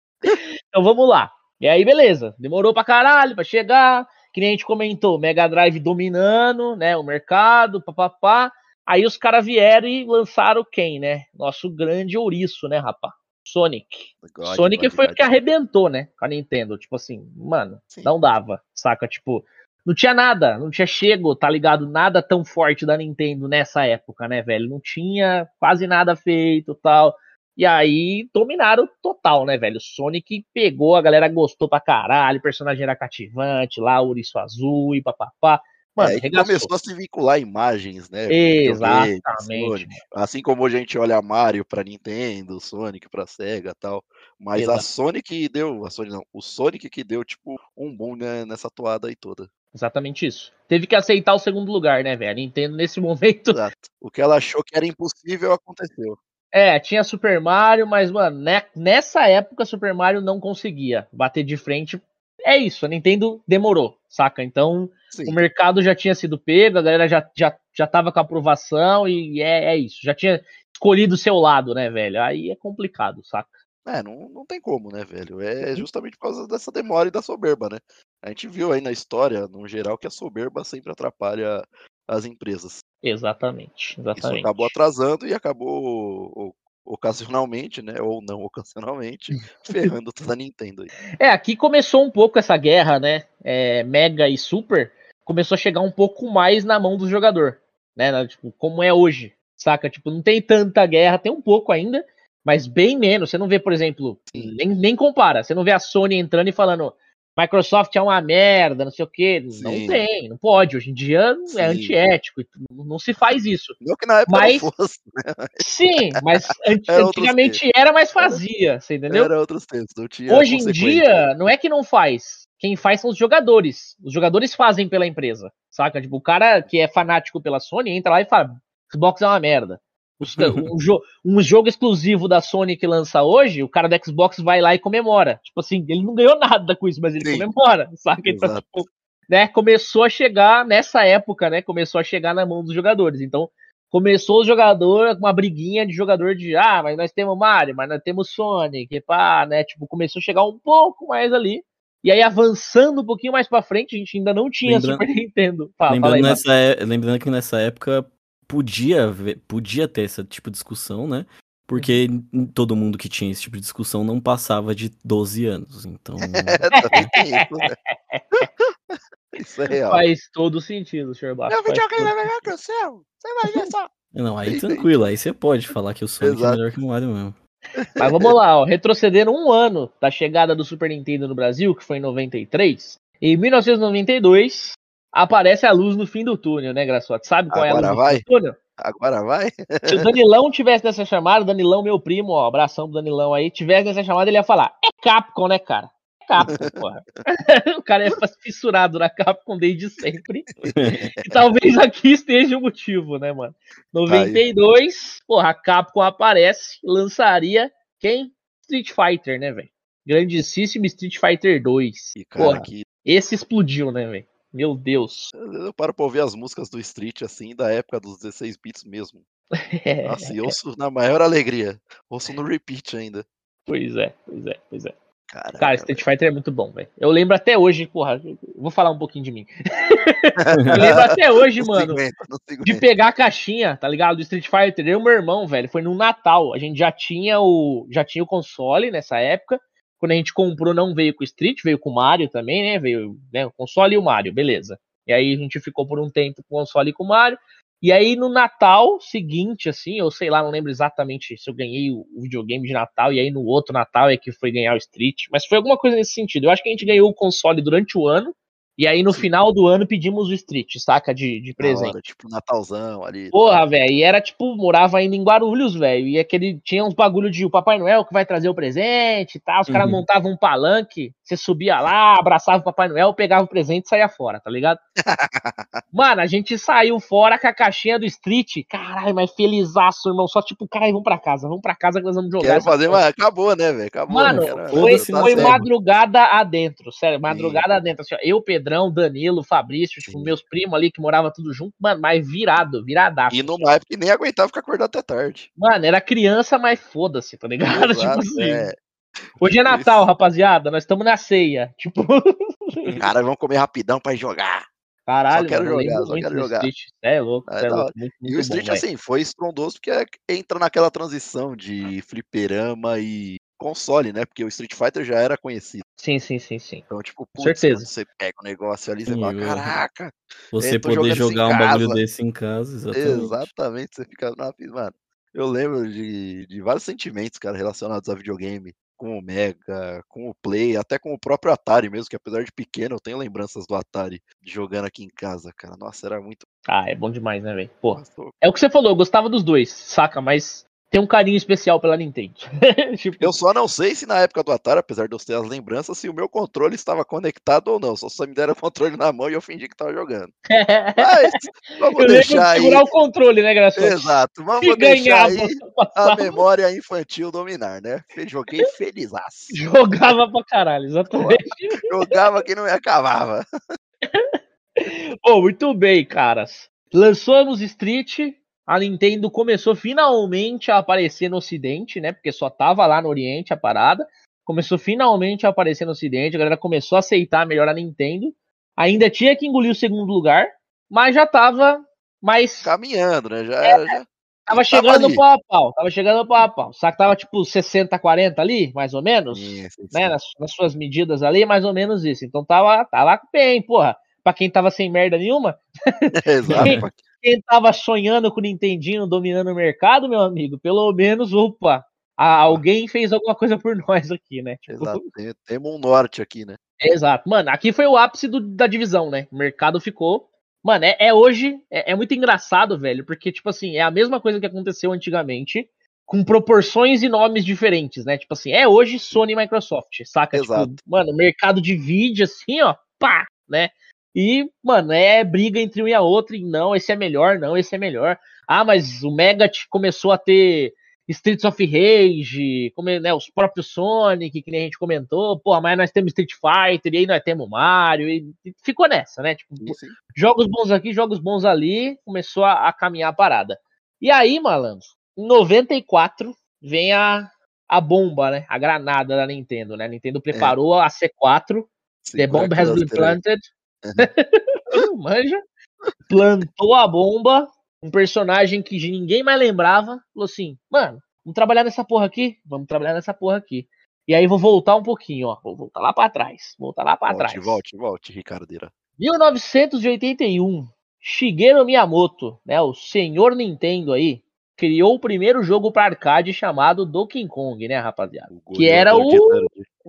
então vamos lá. E aí, beleza. Demorou pra caralho pra chegar. Que nem a gente comentou, Mega Drive dominando, né? O mercado, papapá. Aí os caras vieram e lançaram quem, né? Nosso grande ouriço, né, rapaz? Sonic. God, Sonic God, foi o que arrebentou, né? Com a Nintendo. Tipo assim, mano, Sim. não dava, saca? Tipo, não tinha nada, não tinha chego, tá ligado? Nada tão forte da Nintendo nessa época, né, velho? Não tinha quase nada feito tal. E aí dominaram total, né, velho? Sonic pegou, a galera gostou pra caralho, o personagem era cativante lá, o Ouriço Azul e papapá. Mano, é, começou a se vincular imagens, né? Exatamente. Assim como a gente olha Mario para Nintendo, Sonic para Sega tal. Mas Exato. a Sonic deu. A Sonic não, o Sonic que deu, tipo, um boom né, nessa toada aí toda. Exatamente isso. Teve que aceitar o segundo lugar, né, velho? A Nintendo nesse momento. Exato. O que ela achou que era impossível aconteceu. É, tinha Super Mario, mas, mano, né, nessa época Super Mario não conseguia bater de frente é isso, a Nintendo demorou, saca? Então Sim. o mercado já tinha sido pego, a galera já, já, já tava com a aprovação e é, é isso. Já tinha escolhido o seu lado, né, velho? Aí é complicado, saca? É, não, não tem como, né, velho? É uhum. justamente por causa dessa demora e da soberba, né? A gente viu aí na história, no geral, que a soberba sempre atrapalha as empresas. Exatamente, exatamente. Isso acabou atrasando e acabou ocasionalmente, né, ou não ocasionalmente, ferrando toda a Nintendo. Aí. É, aqui começou um pouco essa guerra, né, é, Mega e Super, começou a chegar um pouco mais na mão do jogador, né, tipo, como é hoje, saca? Tipo, não tem tanta guerra, tem um pouco ainda, mas bem menos. Você não vê, por exemplo, nem, nem compara, você não vê a Sony entrando e falando, Microsoft é uma merda, não sei o quê. Não tem, não pode. Hoje em dia é sim. é antiético, não se faz isso. Não que na época mas, fosse, né? Sim, mas antigamente era, mas fazia, você entendeu? Era outros tempos, não tinha Hoje em dia, não é que não faz. Quem faz são os jogadores. Os jogadores fazem pela empresa, saca? Tipo, o cara que é fanático pela Sony entra lá e fala: Xbox é uma merda. Um, jo um, jogo exclusivo da Sony que lança hoje, o cara do Xbox vai lá e comemora. Tipo assim, ele não ganhou nada com isso, mas ele Sim. comemora, saca? Então, tipo, né, começou a chegar nessa época, né? Começou a chegar na mão dos jogadores. Então, começou o jogador, uma briguinha de jogador de ah, mas nós temos Mario, mas nós temos Sonic, pá, né? Tipo, começou a chegar um pouco mais ali. E aí, avançando um pouquinho mais pra frente, a gente ainda não tinha lembrando, Super Nintendo. Fala, lembrando, aí, nessa, é, lembrando que nessa época podia, ver, podia ter esse tipo de discussão, né? Porque uhum. todo mundo que tinha esse tipo de discussão não passava de 12 anos, então... isso, né? isso é real. Faz todo sentido, Sr. Meu videogame é melhor que o seu, você vai ver só. Não, aí tranquilo, aí você pode falar que o Sonic Exato. é melhor que o Mario mesmo. Mas vamos lá, ó, retrocedendo um ano da chegada do Super Nintendo no Brasil, que foi em 93, em 1992, aparece a luz no fim do túnel, né, Graçote? Sabe qual Agora é a luz vai? do túnel? Agora vai? Se o Danilão tivesse nessa chamada, Danilão, meu primo, ó, abração pro Danilão aí, tivesse nessa chamada, ele ia falar: é Capcom, né, cara? É Capcom, porra. o cara é fissurado na Capcom desde sempre. e talvez aqui esteja o motivo, né, mano? 92, aí. porra, a Capcom aparece, lançaria quem? Street Fighter, né, velho? Grandíssimo Street Fighter 2. E, cara, porra, que... esse explodiu, né, velho? Meu Deus. Eu paro pra ouvir as músicas do Street, assim, da época dos 16 bits mesmo. É. Nossa, e ouço na maior alegria. Ouço no repeat ainda. Pois é, pois é, pois é. Caraca, Cara, Street Fighter é muito bom, velho. Eu lembro até hoje, porra, vou falar um pouquinho de mim. eu lembro até hoje, não mano, de pegar a caixinha, tá ligado? Do Street Fighter. Eu e meu irmão, velho, foi no Natal. A gente já tinha o já tinha o console nessa época. Quando a gente comprou, não veio com Street, veio com Mario também, né? Veio né, o console e o Mario, beleza. E aí a gente ficou por um tempo com o console e com o Mario. E aí no Natal seguinte, assim, eu sei lá, não lembro exatamente se eu ganhei o videogame de Natal, e aí no outro Natal é que foi ganhar o Street, mas foi alguma coisa nesse sentido. Eu acho que a gente ganhou o console durante o ano, e aí no Sim. final do ano pedimos o Street, saca? De, de presente. Hora, tipo, Natalzão ali. Porra, velho. E era tipo, morava ainda em Guarulhos, velho. E aquele. Tinha uns bagulho de o Papai Noel que vai trazer o presente e tal. Os uhum. caras montavam um palanque. Você subia lá, abraçava o Papai Noel, pegava o presente e saía fora, tá ligado? Mano, a gente saiu fora com a caixinha do Street. Caralho, mas felizaço, irmão. Só tipo, cara, vamos pra casa, vamos pra casa que nós vamos jogar. Quero fazer, mas acabou, né, velho? Acabou. Mano, né, foi, foi madrugada adentro, sério, madrugada Sim. adentro. Assim, ó, eu, Pedrão, Danilo, Fabrício, tipo, meus primos ali que moravam tudo junto, mano, mas virado, viradaço. E numa época que nem aguentava ficar acordado até tarde. Mano, era criança, mas foda-se, tá ligado? Exato, tipo assim. É. Hoje é Natal, Isso. rapaziada. Nós estamos na ceia. Tipo. Cara, vamos comer rapidão pra jogar. Caralho, só quero mano, jogar, só quero jogar. Street. É louco, é, é louco. Muito, muito e o Street, bom, assim, foi estrondoso porque é, entra naquela transição de fliperama e console, né? Porque o Street Fighter já era conhecido. Sim, sim, sim, sim. Então, tipo, putz, certeza. você pega o um negócio ali, você fala, caraca. Você poder jogar um bagulho desse em casa, exatamente. Exatamente, você fica na mano. Eu lembro de, de vários sentimentos, cara, relacionados a videogame com o Mega, com o Play, até com o próprio Atari mesmo, que apesar de pequeno, eu tenho lembranças do Atari jogando aqui em casa, cara. Nossa, era muito. Ah, é bom demais, né, velho? Pô, é o que você falou, eu gostava dos dois, saca? Mas tem um carinho especial pela Nintendo. tipo... Eu só não sei se na época do Atari, apesar de eu ter as lembranças, se o meu controle estava conectado ou não. Só só me deram o controle na mão e eu fingi que estava jogando. Mas vamos eu deixar aí. segurar o controle, né, Graçoso? Exato. Vamos e deixar aí a memória infantil dominar, né? Joguei felizaço. Jogava pra caralho, exatamente. Jogava que não me acabava. Pô, muito bem, caras. Lançamos Street, a Nintendo começou finalmente a aparecer no Ocidente, né? Porque só tava lá no Oriente a parada. Começou finalmente a aparecer no Ocidente, a galera começou a aceitar melhor a Nintendo. Ainda tinha que engolir o segundo lugar, mas já tava mais. Caminhando, né? Já, é, já... Tava chegando no pau a pau, tava chegando no pau a pau. Só que tava tipo 60, 40 ali, mais ou menos, isso, isso. né? Nas, nas, suas medidas ali, mais ou menos isso. Então tava, tava bem, porra. Pra quem tava sem merda nenhuma. Exato quem tava sonhando com o Nintendinho dominando o mercado, meu amigo, pelo menos, opa, alguém fez alguma coisa por nós aqui, né? Tipo... Exato, temos um norte aqui, né? Exato. Mano, aqui foi o ápice do, da divisão, né? O mercado ficou. Mano, é, é hoje, é, é, muito engraçado, velho, porque, tipo assim, é a mesma coisa que aconteceu antigamente, com proporções e nomes diferentes, né? Tipo assim, é hoje Sony e Microsoft, saca? Tipo, Exato. Tipo, mano, mercado divide assim, ó, pá, né? E, mano, é briga entre um e a outra, e não, esse é melhor, não, esse é melhor. Ah, mas o Mega começou a ter Streets of Rage, como, né, os próprios Sonic, que nem a gente comentou, pô, mas nós temos Street Fighter, e aí nós temos Mario, e, e ficou nessa, né? Tipo, sim, jogos bons aqui, jogos bons ali, começou a, a, caminhar a parada. E aí, malandro, em 94 vem a, a bomba, né? A granada da Nintendo, né? A Nintendo preparou é. a C4, sim, The Bomb Has Been Planted, Manja. Plantou a bomba. Um personagem que ninguém mais lembrava. Falou assim: mano, vamos trabalhar nessa porra aqui? Vamos trabalhar nessa porra aqui. E aí vou voltar um pouquinho, ó. Vou voltar lá para trás. Voltar lá para trás. Volte, volte, Ricardeira. 1981. Shigeru Miyamoto, né, o senhor Nintendo aí, criou o primeiro jogo para arcade chamado Donkey Kong, né, rapaziada? que era o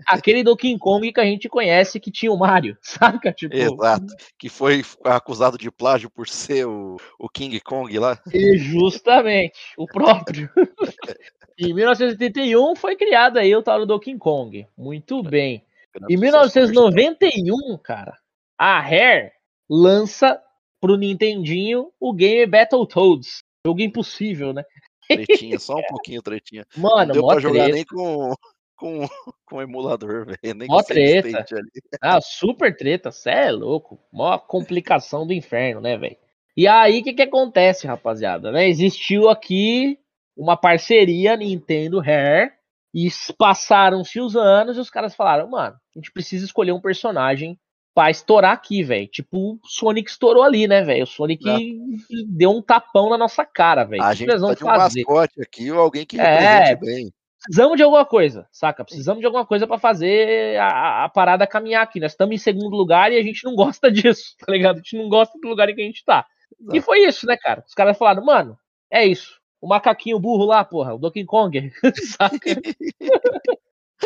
aquele do King Kong que a gente conhece que tinha o Mario, saca? Tipo... Exato, que foi acusado de plágio por ser o, o King Kong lá. E justamente, o próprio. em 1981 foi criado aí o tal do Donkey Kong. Muito bem. Em 1991, cara, a Rare lança pro Nintendinho o game Battletoads. Jogo impossível, né? Tretinha, só um pouquinho tretinha. Mano, não deu pra jogar treta. nem com, com, com emulador, velho. Nem Mó treta. Ah, super treta, cê é louco. Mó complicação do inferno, né, velho? E aí, o que que acontece, rapaziada? Né? Existiu aqui uma parceria Nintendo Rare e passaram-se os anos e os caras falaram, mano, a gente precisa escolher um personagem pra estourar aqui, velho. Tipo, o Sonic estourou ali, né, velho? O Sonic deu um tapão na nossa cara, velho. A gente precisa de um mascote aqui ou alguém que é, bem precisamos de alguma coisa, saca? Precisamos de alguma coisa para fazer a, a, parada caminhar aqui. Nós estamos em segundo lugar e a gente não gosta disso, tá ligado? A gente não gosta do lugar em que a gente tá. Exato. E foi isso, né, cara? Os caras falaram, mano, é isso. O macaquinho burro lá, porra, o Donkey Kong, saca?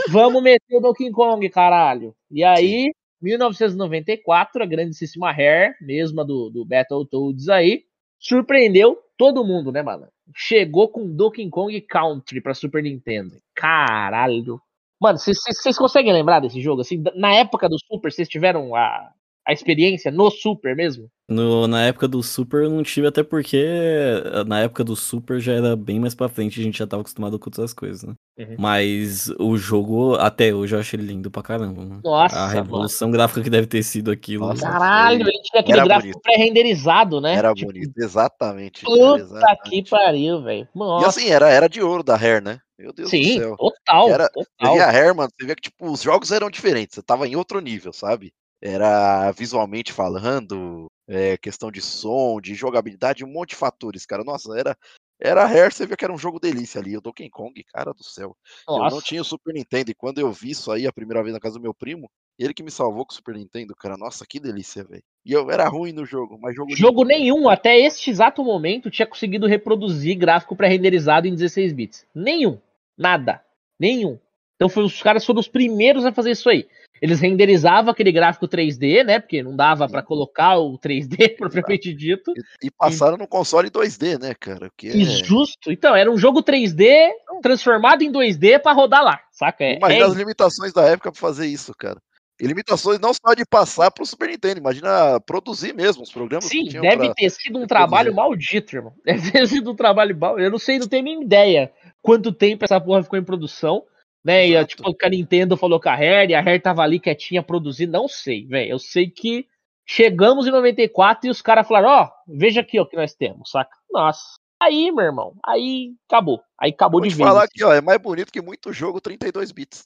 Vamos meter o Donkey Kong, caralho. E aí, Sim. 1994, a grandíssima Rare, mesma do, do Battletoads aí, surpreendeu todo mundo, né, mano? Chegou com Donkey Kong Country pra Super Nintendo. Caralho. Mano, vocês conseguem lembrar desse jogo? Assim, na época do Super, vocês tiveram a, a experiência no Super mesmo? No, na época do Super eu não tive, até porque eh, na época do Super já era bem mais pra frente, a gente já tava acostumado com outras coisas, né? Uhum. Mas o jogo, até hoje, eu achei lindo pra caramba. Mano. Nossa, A revolução mano. gráfica que deve ter sido aquilo. Nossa, Caralho, ele tinha aquele gráfico pré-renderizado, né? Era tipo, bonito, exatamente. Puta exatamente. que pariu, velho. E assim, era, era de ouro da Rare, né? Meu Deus Sim, do céu. total. Era, total. E a Rare, mano, você vê que tipo, os jogos eram diferentes, você tava em outro nível, sabe? Era visualmente falando, é, questão de som, de jogabilidade, um monte de fatores, cara. Nossa, era era Rare, você via que era um jogo delícia ali. O Donkey Kong, cara do céu. Nossa. Eu não tinha o Super Nintendo e quando eu vi isso aí a primeira vez na casa do meu primo, ele que me salvou com o Super Nintendo, cara. Nossa, que delícia, velho. E eu era ruim no jogo, mas jogo Jogo lindo, nenhum até este exato momento tinha conseguido reproduzir gráfico pré-renderizado em 16 bits. Nenhum. Nada. Nenhum. Então foi, os caras foram os primeiros a fazer isso aí. Eles renderizavam aquele gráfico 3D, né? Porque não dava para colocar o 3D propriamente dito. E, e passaram e... no console 2D, né, cara? Que é... Justo. Então, era um jogo 3D transformado em 2D para rodar lá, saca? É, Imagina é... as limitações da época para fazer isso, cara. E limitações não só de passar para o Super Nintendo, imagina produzir mesmo os programas. Sim, deve ter sido um trabalho maldito, irmão. Deve ter sido um trabalho mal. Eu não sei, não tenho nem ideia quanto tempo essa porra ficou em produção. Né? E, tipo, a Nintendo falou com a Rare, e a Rare tava ali quietinha produzindo, não sei, velho. Eu sei que chegamos em 94 e os caras falaram, ó, oh, veja aqui o que nós temos, saca? Nossa. Aí, meu irmão, aí acabou. Aí acabou Vou de vez. falar aqui, ó, é mais bonito que muito jogo 32 bits.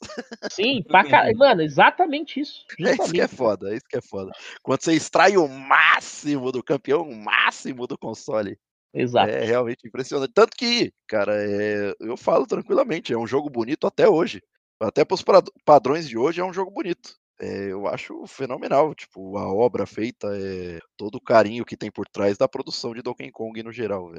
Sim, pra caralho. Mano, exatamente isso. Justamente. É isso que é foda, é isso que é foda. Quando você extrai o máximo do campeão, o máximo do console. Exato. É realmente impressionante. Tanto que, cara, é, eu falo tranquilamente, é um jogo bonito até hoje. Até para os padrões de hoje é um jogo bonito. É, eu acho fenomenal, tipo, a obra feita, é, todo o carinho que tem por trás da produção de Donkey Kong no geral.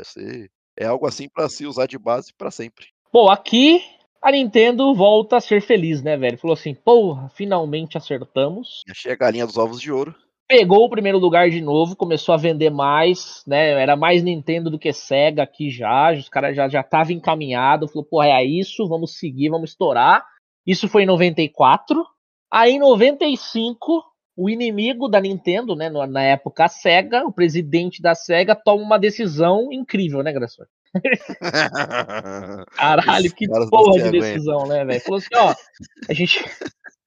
É algo assim para se usar de base para sempre. Bom, aqui a Nintendo volta a ser feliz, né, velho? Falou assim, porra, finalmente acertamos. Achei a galinha dos ovos de ouro pegou o primeiro lugar de novo, começou a vender mais, né? Era mais Nintendo do que Sega aqui já. Os caras já já estavam encaminhados, falou, porra, é isso, vamos seguir, vamos estourar. Isso foi em 94. Aí em 95, o inimigo da Nintendo, né, na época a Sega, o presidente da Sega toma uma decisão incrível, né, Grações? Caralho, que porra de decisão, né, velho? Falou assim, ó, a gente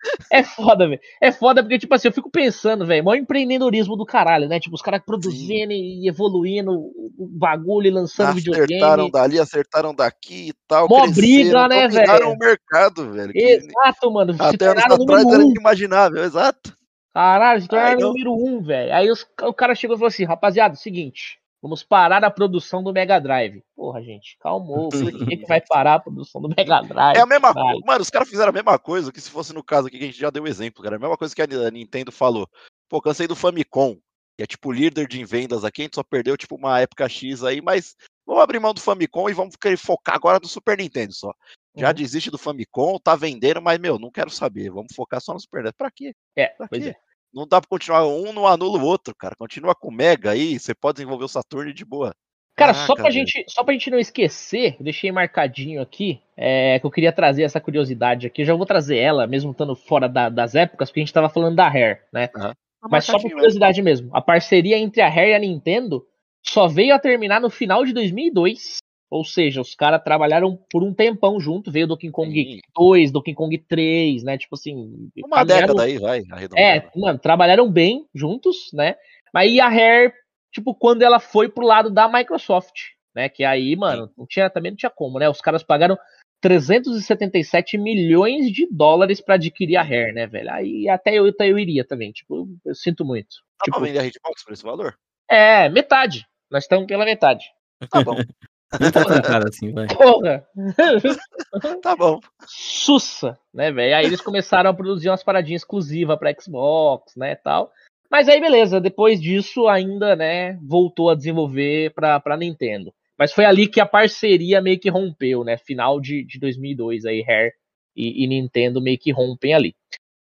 é foda, velho. É foda porque, tipo assim, eu fico pensando, velho, maior empreendedorismo do caralho, né? Tipo, os caras produzindo Sim. e evoluindo o bagulho e lançando acertaram videogame. Acertaram dali, acertaram daqui e tal. Mó briga, né, velho? o mercado, velho. Exato, mano. Até anos atrás um. era inimaginável, exato. Caralho, se tornaram número um, velho. Aí os, o cara chegou e falou assim, rapaziada, seguinte, Vamos parar a produção do Mega Drive. Porra, gente, calmou. Por que, que vai parar a produção do Mega Drive? É a mesma coisa. Mano, os caras fizeram a mesma coisa que se fosse no caso aqui que a gente já deu exemplo, cara. A mesma coisa que a Nintendo falou. Pô, cansei do Famicom, que é tipo líder de vendas aqui. A gente só perdeu tipo uma época X aí, mas vamos abrir mão do Famicom e vamos focar agora no Super Nintendo só. Já uhum. desiste do Famicom, tá vendendo, mas, meu, não quero saber. Vamos focar só no Super Nintendo. Pra quê? É, pra pois quê? é. Não dá pra continuar um, não anula o outro, cara. Continua com o Mega aí, você pode desenvolver o Saturn de boa. Cara, Caraca, só, pra gente, só pra gente não esquecer, eu deixei marcadinho aqui, é, que eu queria trazer essa curiosidade aqui. Eu já vou trazer ela, mesmo estando fora da, das épocas, porque a gente tava falando da Rare, né? Uhum. Mas só por curiosidade mesmo. A parceria entre a Rare e a Nintendo só veio a terminar no final de 2002. Ou seja, os caras trabalharam por um tempão junto, veio Donkey Kong Sim. 2, Donkey Kong 3, né? Tipo assim. Uma década aí, vai. É, mano, trabalharam bem juntos, né? Mas e a Rare, tipo, quando ela foi pro lado da Microsoft, né? Que aí, mano, não tinha, também não tinha como, né? Os caras pagaram 377 milhões de dólares para adquirir a Rare, né, velho? Aí até eu, até eu iria também, tipo, eu sinto muito. Dá tipo, pra vender a Hitbox por esse valor? É, metade. Nós estamos pela metade. Tá bom. Não cara assim, vai. Porra! tá bom. Sussa, né, velho? Aí eles começaram a produzir umas paradinhas exclusivas pra Xbox, né, tal. Mas aí, beleza, depois disso ainda, né, voltou a desenvolver pra, pra Nintendo. Mas foi ali que a parceria meio que rompeu, né? Final de, de 2002, aí Rare e, e Nintendo meio que rompem ali.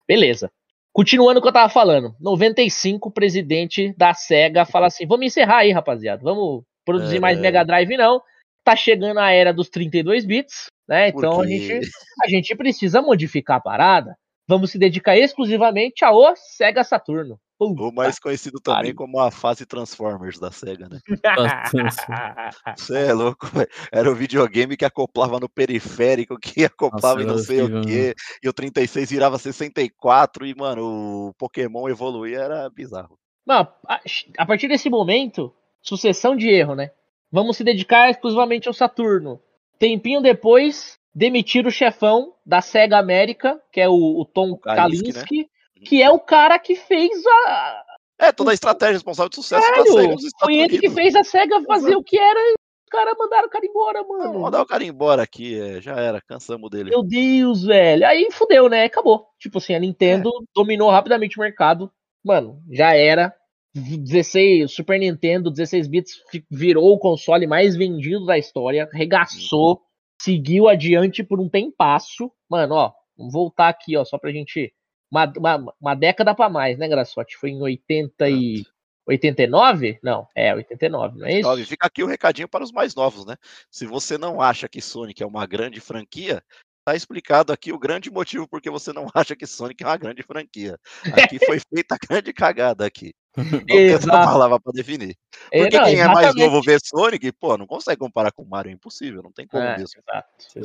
Beleza. Continuando o que eu tava falando, 95, o presidente da SEGA fala assim: vamos encerrar aí, rapaziada. Vamos produzir é... mais Mega Drive, não tá chegando a era dos 32 bits, né? Então a, gente, a gente precisa modificar a parada. Vamos se dedicar exclusivamente ao Sega Saturno. Puta o mais conhecido também como a fase Transformers da SEGA, né? Você é louco, véio. Era o videogame que acoplava no periférico, que acoplava Nossa, e não sei o quê, e o 36 virava 64, e, mano, o Pokémon evoluía, era bizarro. Não, a, a partir desse momento, sucessão de erro, né? Vamos se dedicar exclusivamente ao Saturno. Tempinho depois, demitir o chefão da SEGA América, que é o, o Tom Kalinske, né? que é o cara que fez a, É, toda a estratégia responsável de sucesso Sério? da SEGA nos Estados Foi ele que fez a SEGA fazer Exato. o que era os caras mandaram o cara embora, mano. Mandar o cara embora aqui, é, já era, cansamos dele. Meu Deus, velho. Aí fudeu, né? Acabou. Tipo assim, a Nintendo é. dominou rapidamente o mercado. Mano, já era. 16, Super Nintendo, 16 bits, virou o console mais vendido da história, regaçou, seguiu adiante por um tempasso. Mano, ó, vamos voltar aqui, ó, só pra gente. Uma, uma, uma década pra mais, né, Graçote? Foi em 80 e. 89? Não, é 89, não é isso? Fica aqui o um recadinho para os mais novos, né? Se você não acha que Sonic é uma grande franquia, tá explicado aqui o grande motivo porque você não acha que Sonic é uma grande franquia. Aqui foi feita a grande cagada aqui. Não tem outra palavra para definir. É, porque não, quem é mais novo vê Sonic, pô, não consegue comparar com Mario, é impossível, não tem como é, mesmo.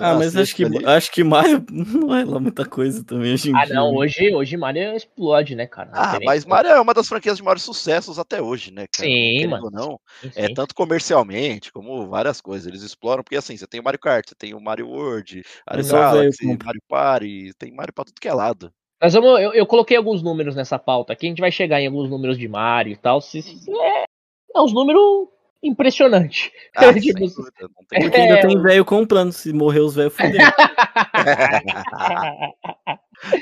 Ah, mas acho que, acho que Mario não é lá muita coisa também hoje em Ah, dia. não, hoje, hoje Mario explode, né, cara? Não ah, mas Mario é uma das franquias de maiores sucessos até hoje, né, cara? Sim, mano. Não, sim, é tanto comercialmente como várias coisas, eles exploram, porque assim, você tem o Mario Kart, você tem o Mario World, Mario Galaxy, Mario Party, tem Mario pra tudo que é lado. Mas vamos, eu, eu, coloquei alguns números nessa pauta aqui, a gente vai chegar em alguns números de Mario e tal. Se, se é, é uns números impressionantes. Ah, tipo, Porque é... ainda tem velho comprando, se morrer os velhos fudeu.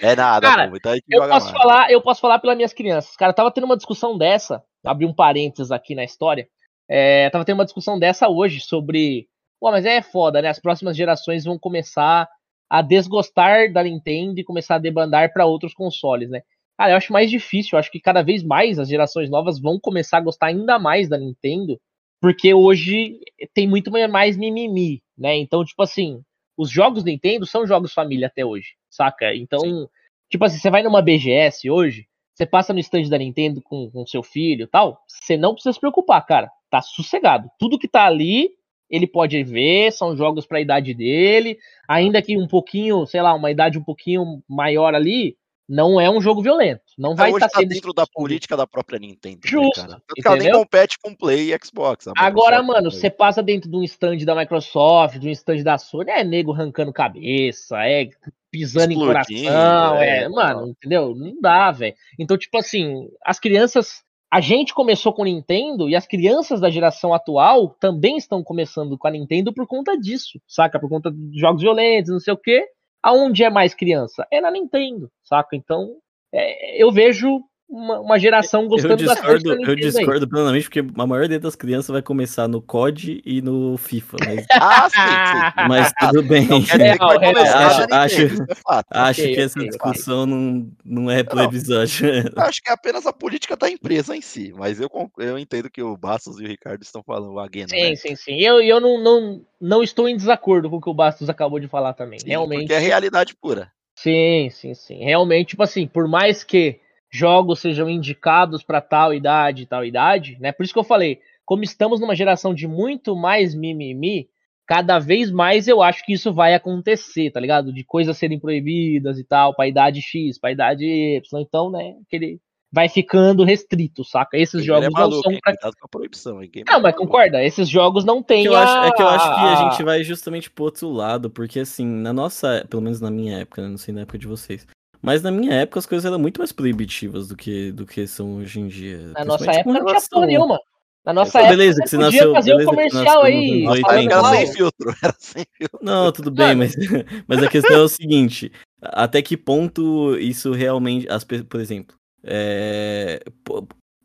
é nada, cara, pô, então eu posso falar, eu posso falar pelas minhas crianças. Cara, tava tendo uma discussão dessa, abri um parênteses aqui na história. É, tava tendo uma discussão dessa hoje sobre. Pô, mas é foda, né? As próximas gerações vão começar a desgostar da Nintendo e começar a debandar para outros consoles, né? Cara, eu acho mais difícil, eu acho que cada vez mais as gerações novas vão começar a gostar ainda mais da Nintendo, porque hoje tem muito mais mimimi, né? Então, tipo assim, os jogos Nintendo são jogos família até hoje, saca? Então, Sim. tipo assim, você vai numa BGS hoje, você passa no stand da Nintendo com, com seu filho e tal, você não precisa se preocupar, cara. Tá sossegado. Tudo que tá ali ele pode ver, são jogos para a idade dele, ainda que um pouquinho, sei lá, uma idade um pouquinho maior ali, não é um jogo violento. Não vai estar tá dentro da política da própria Nintendo. Justo. Né, cara? Nem compete com Play e Xbox. Agora, mano, você passa dentro de um stand da Microsoft, de um stand da Sony, é nego arrancando cabeça, é pisando Explodindo, em coração, é, é mano, entendeu? Não dá, velho. Então, tipo assim, as crianças a gente começou com Nintendo e as crianças da geração atual também estão começando com a Nintendo por conta disso, saca? Por conta de jogos violentos, não sei o quê. Aonde é mais criança? É na Nintendo, saca? Então, é, eu vejo uma, uma geração gostando eu discordo, Eu discordo aí. plenamente, porque a maioria das crianças vai começar no COD e no FIFA. Mas... ah, sim, sim. Mas tudo bem. É, acho, acho, é acho okay, que essa discussão okay. não, não é episódio. Acho que é apenas a política da empresa em si, mas eu, eu entendo que o Bastos e o Ricardo estão falando, o Aguena, Sim, né? sim, sim. Eu, eu não, não, não estou em desacordo com o que o Bastos acabou de falar também. Sim, Realmente. Porque é realidade pura. Sim, sim, sim. Realmente, tipo assim, por mais que jogos sejam indicados para tal idade, tal idade, né? Por isso que eu falei, como estamos numa geração de muito mais mimimi, cada vez mais eu acho que isso vai acontecer, tá ligado? De coisas serem proibidas e tal, para idade X, para idade Y, então, né, aquele vai ficando restrito, saca? Esses Quem jogos é maluco, não são pra... com a proibição, hein? não, mas concorda, esses jogos não tem é a... É que eu acho que a gente vai justamente pro outro lado, porque assim, na nossa, pelo menos na minha época, né? não sei na época de vocês, mas na minha época as coisas eram muito mais proibitivas do que, do que são hoje em dia. Na nossa época não tinha porra nenhuma. Na nossa época, beleza, que você podia nasceu, fazer um comercial aí. Era sem filtro, era sem filtro. Não, tudo bem, mas, mas a questão é o seguinte: até que ponto isso realmente. As, por exemplo, é,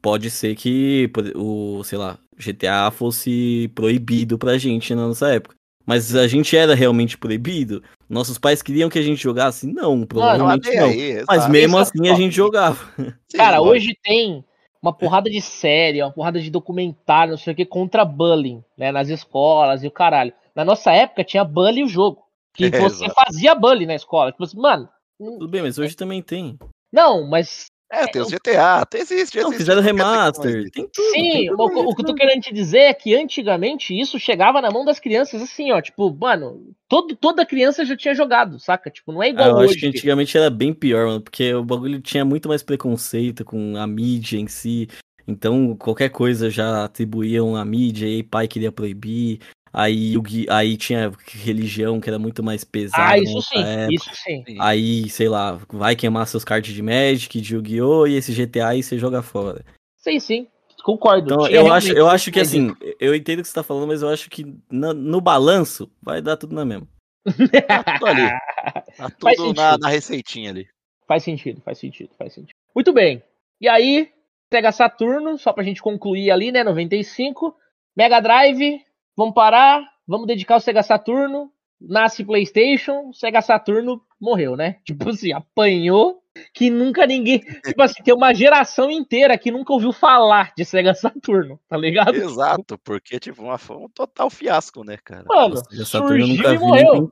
pode ser que o, sei lá, GTA fosse proibido pra gente na nossa época. Mas a gente era realmente proibido? Nossos pais queriam que a gente jogasse? Não, provavelmente não. não. Aí, Mas mesmo assim a gente jogava. Cara, hoje tem uma porrada de série, uma porrada de documentário, não sei o que, contra bullying, né? Nas escolas e o caralho. Na nossa época tinha bullying o jogo. Que é, você exato. fazia bullying na escola. Tipo assim, mano. Tudo bem, mas hoje também tem. Não, mas é, tem os GTA, tem, existe, Não, fizeram remaster, tem tudo. Sim, tem tudo, o, o, que eu tô querendo te dizer é que antigamente isso chegava na mão das crianças assim, ó, tipo, mano, todo, toda criança já tinha jogado, saca? Tipo, não é igual ah, eu hoje. Eu acho que antigamente era bem pior, mano, porque o bagulho tinha muito mais preconceito com a mídia em si. Então, qualquer coisa já atribuíam a mídia e pai queria proibir. Aí, o, aí tinha religião que era muito mais pesada. Ah, isso sim, época. isso sim. Aí, sei lá, vai queimar seus cards de Magic, de Yu-Gi-Oh! e esse GTA aí você joga fora. Sei sim. Concordo. Então, eu acho, eu acho que assim, eu entendo o que você tá falando, mas eu acho que no, no balanço vai dar tudo na mesma. tá tudo ali. Tá tudo na, na receitinha ali. Faz sentido, faz sentido, faz sentido. Muito bem. E aí, Sega Saturno, só pra gente concluir ali, né? 95. Mega Drive, vamos parar, vamos dedicar o Sega Saturno. Nasce PlayStation, Sega Saturno morreu, né? Tipo assim, apanhou que nunca ninguém. Tipo assim, tem uma geração inteira que nunca ouviu falar de Sega Saturno, tá ligado? Exato, porque, tipo, uma, foi um total fiasco, né, cara? Mano, surgiu e morreu.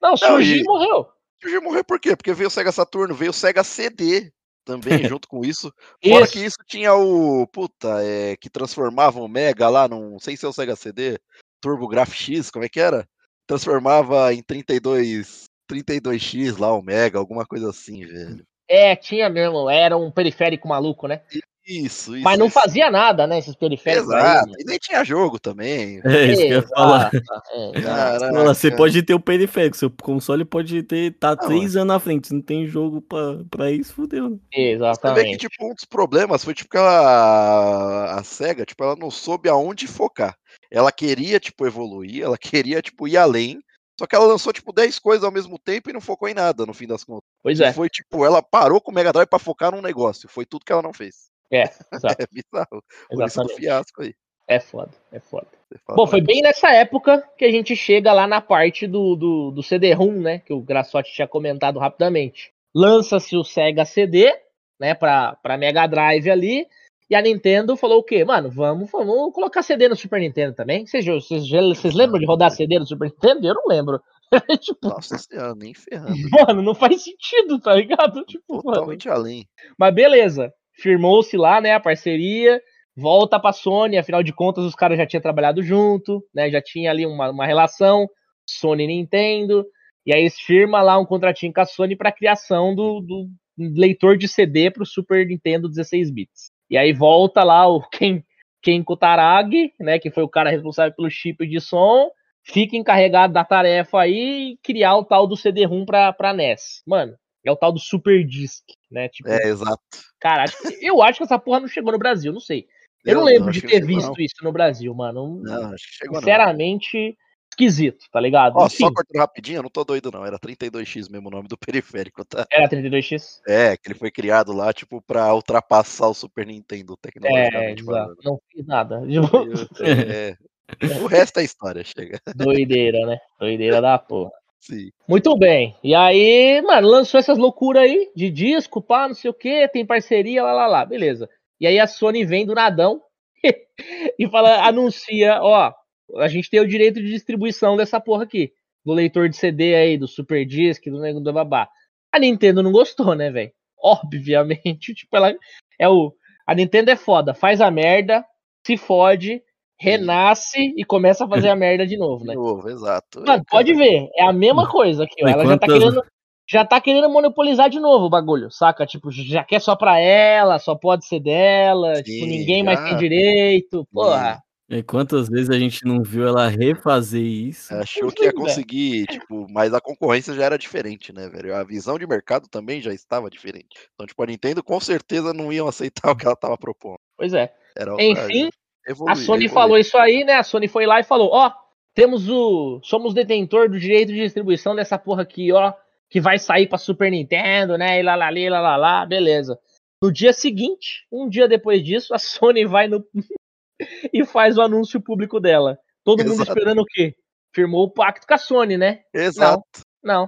Não, surgiu e morreu. Surgiu e morreu por quê? Porque veio o Sega Saturno, veio o Sega CD também junto com isso. Fora isso. que isso tinha o. Puta, é, que transformava o Mega lá num. Sem ser o Sega CD, Turbo Graph X, como é que era? Transformava em 32. 32X lá, o Mega, alguma coisa assim, velho. É, tinha mesmo, era um periférico maluco, né? Isso, isso. Mas não isso. fazia nada, né? Esses periféricos. Exato, aí, e nem tinha jogo também. É isso que eu ia falar. É, você pode ter o periférico, seu console pode ter tá não, três anos na frente, não tem jogo pra, pra isso, fudeu. Né? Exatamente. Você vê que, tipo, um dos problemas foi, tipo, que ela, a SEGA, tipo, ela não soube aonde focar. Ela queria, tipo, evoluir, ela queria, tipo, ir além, só que ela lançou, tipo, 10 coisas ao mesmo tempo e não focou em nada, no fim das contas. Pois é. E foi, tipo, ela parou com o Mega Drive pra focar num negócio. Foi tudo que ela não fez. É, exato. É bizarro. Por isso do fiasco aí. É foda, é foda. Bom, foi bem nessa época que a gente chega lá na parte do, do, do CD-ROM, né? Que o Graçote tinha comentado rapidamente. Lança-se o Sega CD, né? Pra, pra Mega Drive ali. E a Nintendo falou o quê? Mano, vamos, vamos colocar CD no Super Nintendo também. Vocês, vocês, vocês lembram de rodar CD no Super Nintendo? Eu não lembro. tipo, Nossa senhora, nem ferrando. Mano, não faz sentido, tá ligado? Tipo, Totalmente mano. além. Mas beleza firmou-se lá, né, a parceria, volta pra Sony, afinal de contas os caras já tinham trabalhado junto, né, já tinha ali uma, uma relação, Sony e Nintendo, e aí firma lá um contratinho com a Sony para criação do, do, leitor de CD pro Super Nintendo 16 bits. E aí volta lá o Ken, Ken Kutaragi, né, que foi o cara responsável pelo chip de som, fica encarregado da tarefa aí criar o tal do CD-ROM pra, pra NES. Mano, é o tal do Super Disc, né? Tipo, é, exato. Cara, eu acho que essa porra não chegou no Brasil, não sei. Eu, eu não lembro não, de ter visto não. isso no Brasil, mano. Não, acho que chegou Sinceramente, esquisito, tá ligado? Ó, só cortando rapidinho, eu não tô doido não, era 32X mesmo o nome do periférico, tá? Era 32X? É, que ele foi criado lá, tipo, pra ultrapassar o Super Nintendo tecnologicamente. É, não fiz nada. É, o resto é história, chega. Doideira, né? Doideira da porra. Sim. Muito bem. E aí, mano, lançou essas loucuras aí de disco, pá, não sei o que, tem parceria, lá, lá, lá. Beleza. E aí a Sony vem do nadão e fala, anuncia, ó, a gente tem o direito de distribuição dessa porra aqui. Do leitor de CD aí, do Super Disc, do nego do babá. A Nintendo não gostou, né, velho? Obviamente, tipo, ela é o a Nintendo é foda, faz a merda, se fode, renasce e começa a fazer a merda de novo, né? De novo, exato. Mano, pode ver, é a mesma coisa aqui, ó. Ela já tá querendo. Já tá querendo monopolizar de novo o bagulho, saca? Tipo, já quer só pra ela, só pode ser dela, Sim, tipo, ninguém já. mais tem direito. Porra. E quantas vezes a gente não viu ela refazer isso? Achou que ia conseguir, tipo, mas a concorrência já era diferente, né, velho? A visão de mercado também já estava diferente. Então, tipo, a Nintendo com certeza não iam aceitar o que ela tava propondo. Pois é. Enfim, Evoluir, a Sony evoluir. falou isso aí, né? A Sony foi lá e falou: ó, temos o. Somos detentor do direito de distribuição dessa porra aqui, ó. Que vai sair pra Super Nintendo, né? E lá, lá, lá, lá, lá, beleza. No dia seguinte, um dia depois disso, a Sony vai no. e faz o anúncio público dela. Todo Exato. mundo esperando o quê? Firmou o pacto com a Sony, né? Exato. Não. não.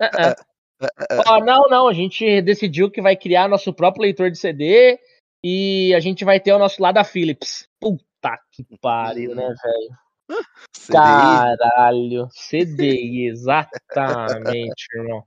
Uh -uh. Ó, não, não, a gente decidiu que vai criar nosso próprio leitor de CD e a gente vai ter ao nosso lado a Philips. Puta que pariu, né, velho? Caralho, CDI, exatamente, irmão.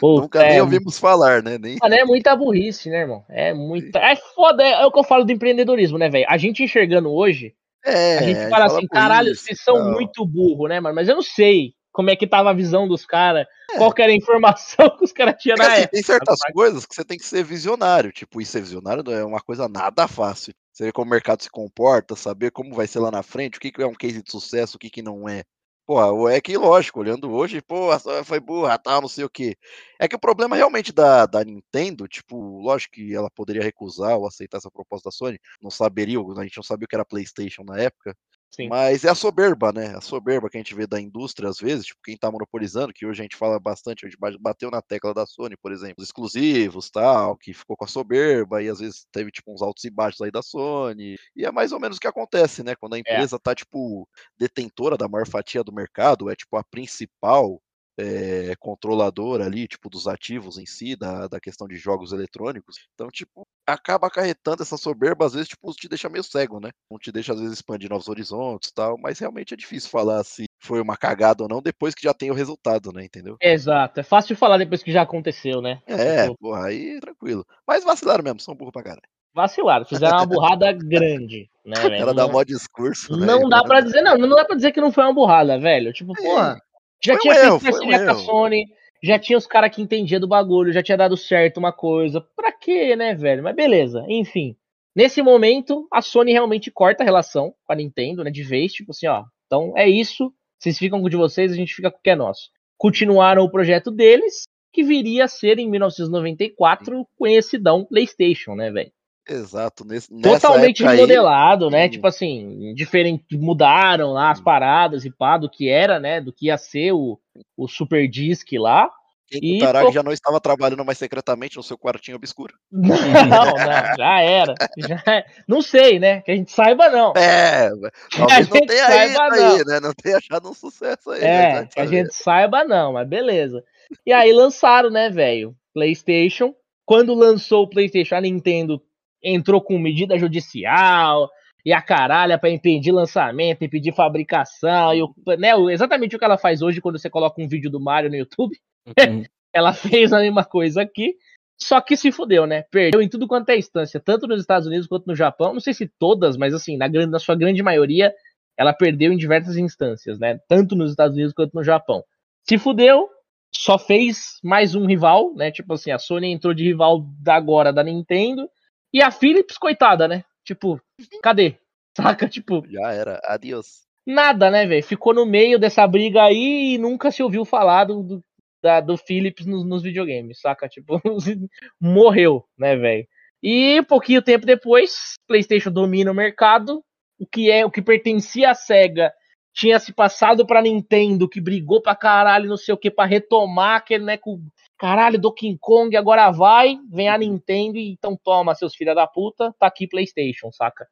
Puta, Nunca nem é... ouvimos falar, né? Nem... Mano, é muita burrice, né, irmão? É muita. É foda, é, o que eu falo do empreendedorismo, né, velho? A gente enxergando hoje, é, a gente fala assim, caralho, isso, vocês são muito burro, né, mano? Mas eu não sei como é que tava a visão dos caras, é. qual era a informação que os caras tinham na assim, época. Tem certas coisas que você tem que ser visionário, tipo, e ser visionário é uma coisa nada fácil. Você ver como o mercado se comporta, saber como vai ser lá na frente, o que, que é um case de sucesso, o que, que não é. Pô, é que lógico, olhando hoje, pô, foi burra, tal, não sei o quê. É que o problema realmente da, da Nintendo, tipo, lógico que ela poderia recusar ou aceitar essa proposta da Sony, não saberia, a gente não sabia o que era PlayStation na época, Sim. Mas é a soberba, né? A soberba que a gente vê da indústria às vezes, tipo, quem tá monopolizando, que hoje a gente fala bastante, a gente bateu na tecla da Sony, por exemplo, os exclusivos, tal, que ficou com a soberba e às vezes teve tipo uns altos e baixos aí da Sony. E é mais ou menos o que acontece, né? Quando a é. empresa é. tá tipo detentora da maior fatia do mercado, é tipo a principal é, controladora ali, tipo, dos ativos em si, da, da questão de jogos eletrônicos. Então, tipo, acaba acarretando essa soberba, às vezes, tipo, te deixa meio cego, né? Não te deixa, às vezes, expandir novos horizontes e tal, mas realmente é difícil falar se foi uma cagada ou não depois que já tem o resultado, né? Entendeu? Exato, é fácil falar depois que já aconteceu, né? É, tipo... porra, aí tranquilo. Mas vacilaram mesmo, são burro pra caralho. Vacilaram, fizeram uma burrada grande, né, velho? Ela dá mó discurso. Não dá pra dizer, não, não dá pra dizer que não foi uma burrada, velho. Tipo, é. porra. Já foi tinha feito parceria com a Sony, já tinha os caras que entendiam do bagulho, já tinha dado certo uma coisa. Pra quê, né, velho? Mas beleza, enfim. Nesse momento, a Sony realmente corta a relação com a Nintendo, né, de vez, tipo assim, ó. Então é isso, vocês ficam com o de vocês, a gente fica com o que é nosso. Continuaram o projeto deles, que viria a ser em 1994 conhecidão PlayStation, né, velho? Exato, nesse, totalmente remodelado, aí, né? Hum. Tipo assim, diferente, mudaram lá as hum. paradas e pá do que era, né? Do que ia ser o, o Super Disc lá. E o Tarag já não estava trabalhando mais secretamente no seu quartinho obscuro. Não, não, já era. Já, é, não sei, né? Que a gente saiba, não. É, talvez não tenha saiba, aí, não. né? Não tenha achado um sucesso aí. É, né? que a gente saiba, não, mas beleza. E aí lançaram, né, velho? PlayStation. Quando lançou o PlayStation, a Nintendo entrou com medida judicial e a caralha para impedir lançamento, impedir fabricação, e o, né, exatamente o que ela faz hoje quando você coloca um vídeo do Mario no YouTube. Uhum. ela fez a mesma coisa aqui, só que se fudeu, né? Perdeu em tudo quanto é instância, tanto nos Estados Unidos quanto no Japão. Não sei se todas, mas assim, na, grande, na sua grande maioria, ela perdeu em diversas instâncias, né? Tanto nos Estados Unidos quanto no Japão. Se fudeu, só fez mais um rival, né? Tipo assim, a Sony entrou de rival da agora da Nintendo e a Philips, coitada, né? Tipo, cadê? Saca? Tipo. Já era. Adiós. Nada, né, velho? Ficou no meio dessa briga aí e nunca se ouviu falar do, do, da, do Philips nos, nos videogames, saca? Tipo, morreu, né, velho? E pouquinho tempo depois, PlayStation domina o mercado. O que é o que pertencia à Sega tinha se passado pra Nintendo, que brigou pra caralho, não sei o que, pra retomar aquele, né, com Caralho, do King Kong agora vai, vem a Nintendo e então toma, seus filha da puta, tá aqui PlayStation, saca?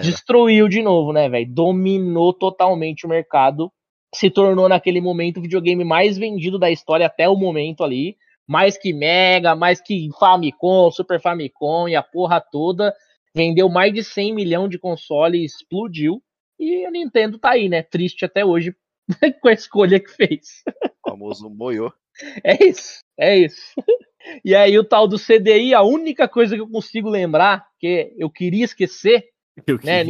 Destruiu de novo, né, velho? Dominou totalmente o mercado. Se tornou naquele momento o videogame mais vendido da história até o momento ali. Mais que Mega, mais que Famicom, Super Famicom e a porra toda. Vendeu mais de 100 milhões de consoles, explodiu. E a Nintendo tá aí, né? Triste até hoje com a escolha que fez. Famoso moiô. É isso, é isso. E aí o tal do CDI, a única coisa que eu consigo lembrar, que eu queria esquecer, eu né,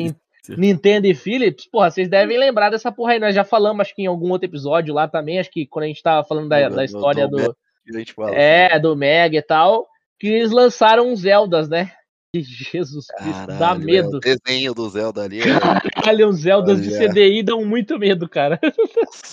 Nintendo e Philips, porra, vocês devem lembrar dessa porra aí. Nós já falamos, acho que em algum outro episódio lá também, acho que quando a gente tava falando da, da história do. do é, do Mega e tal, que eles lançaram uns Zeldas, né? Jesus Cristo, Caralho, dá medo. É, o desenho do Zelda ali. É Caralho, os Zeldas de CDI dão muito medo, cara.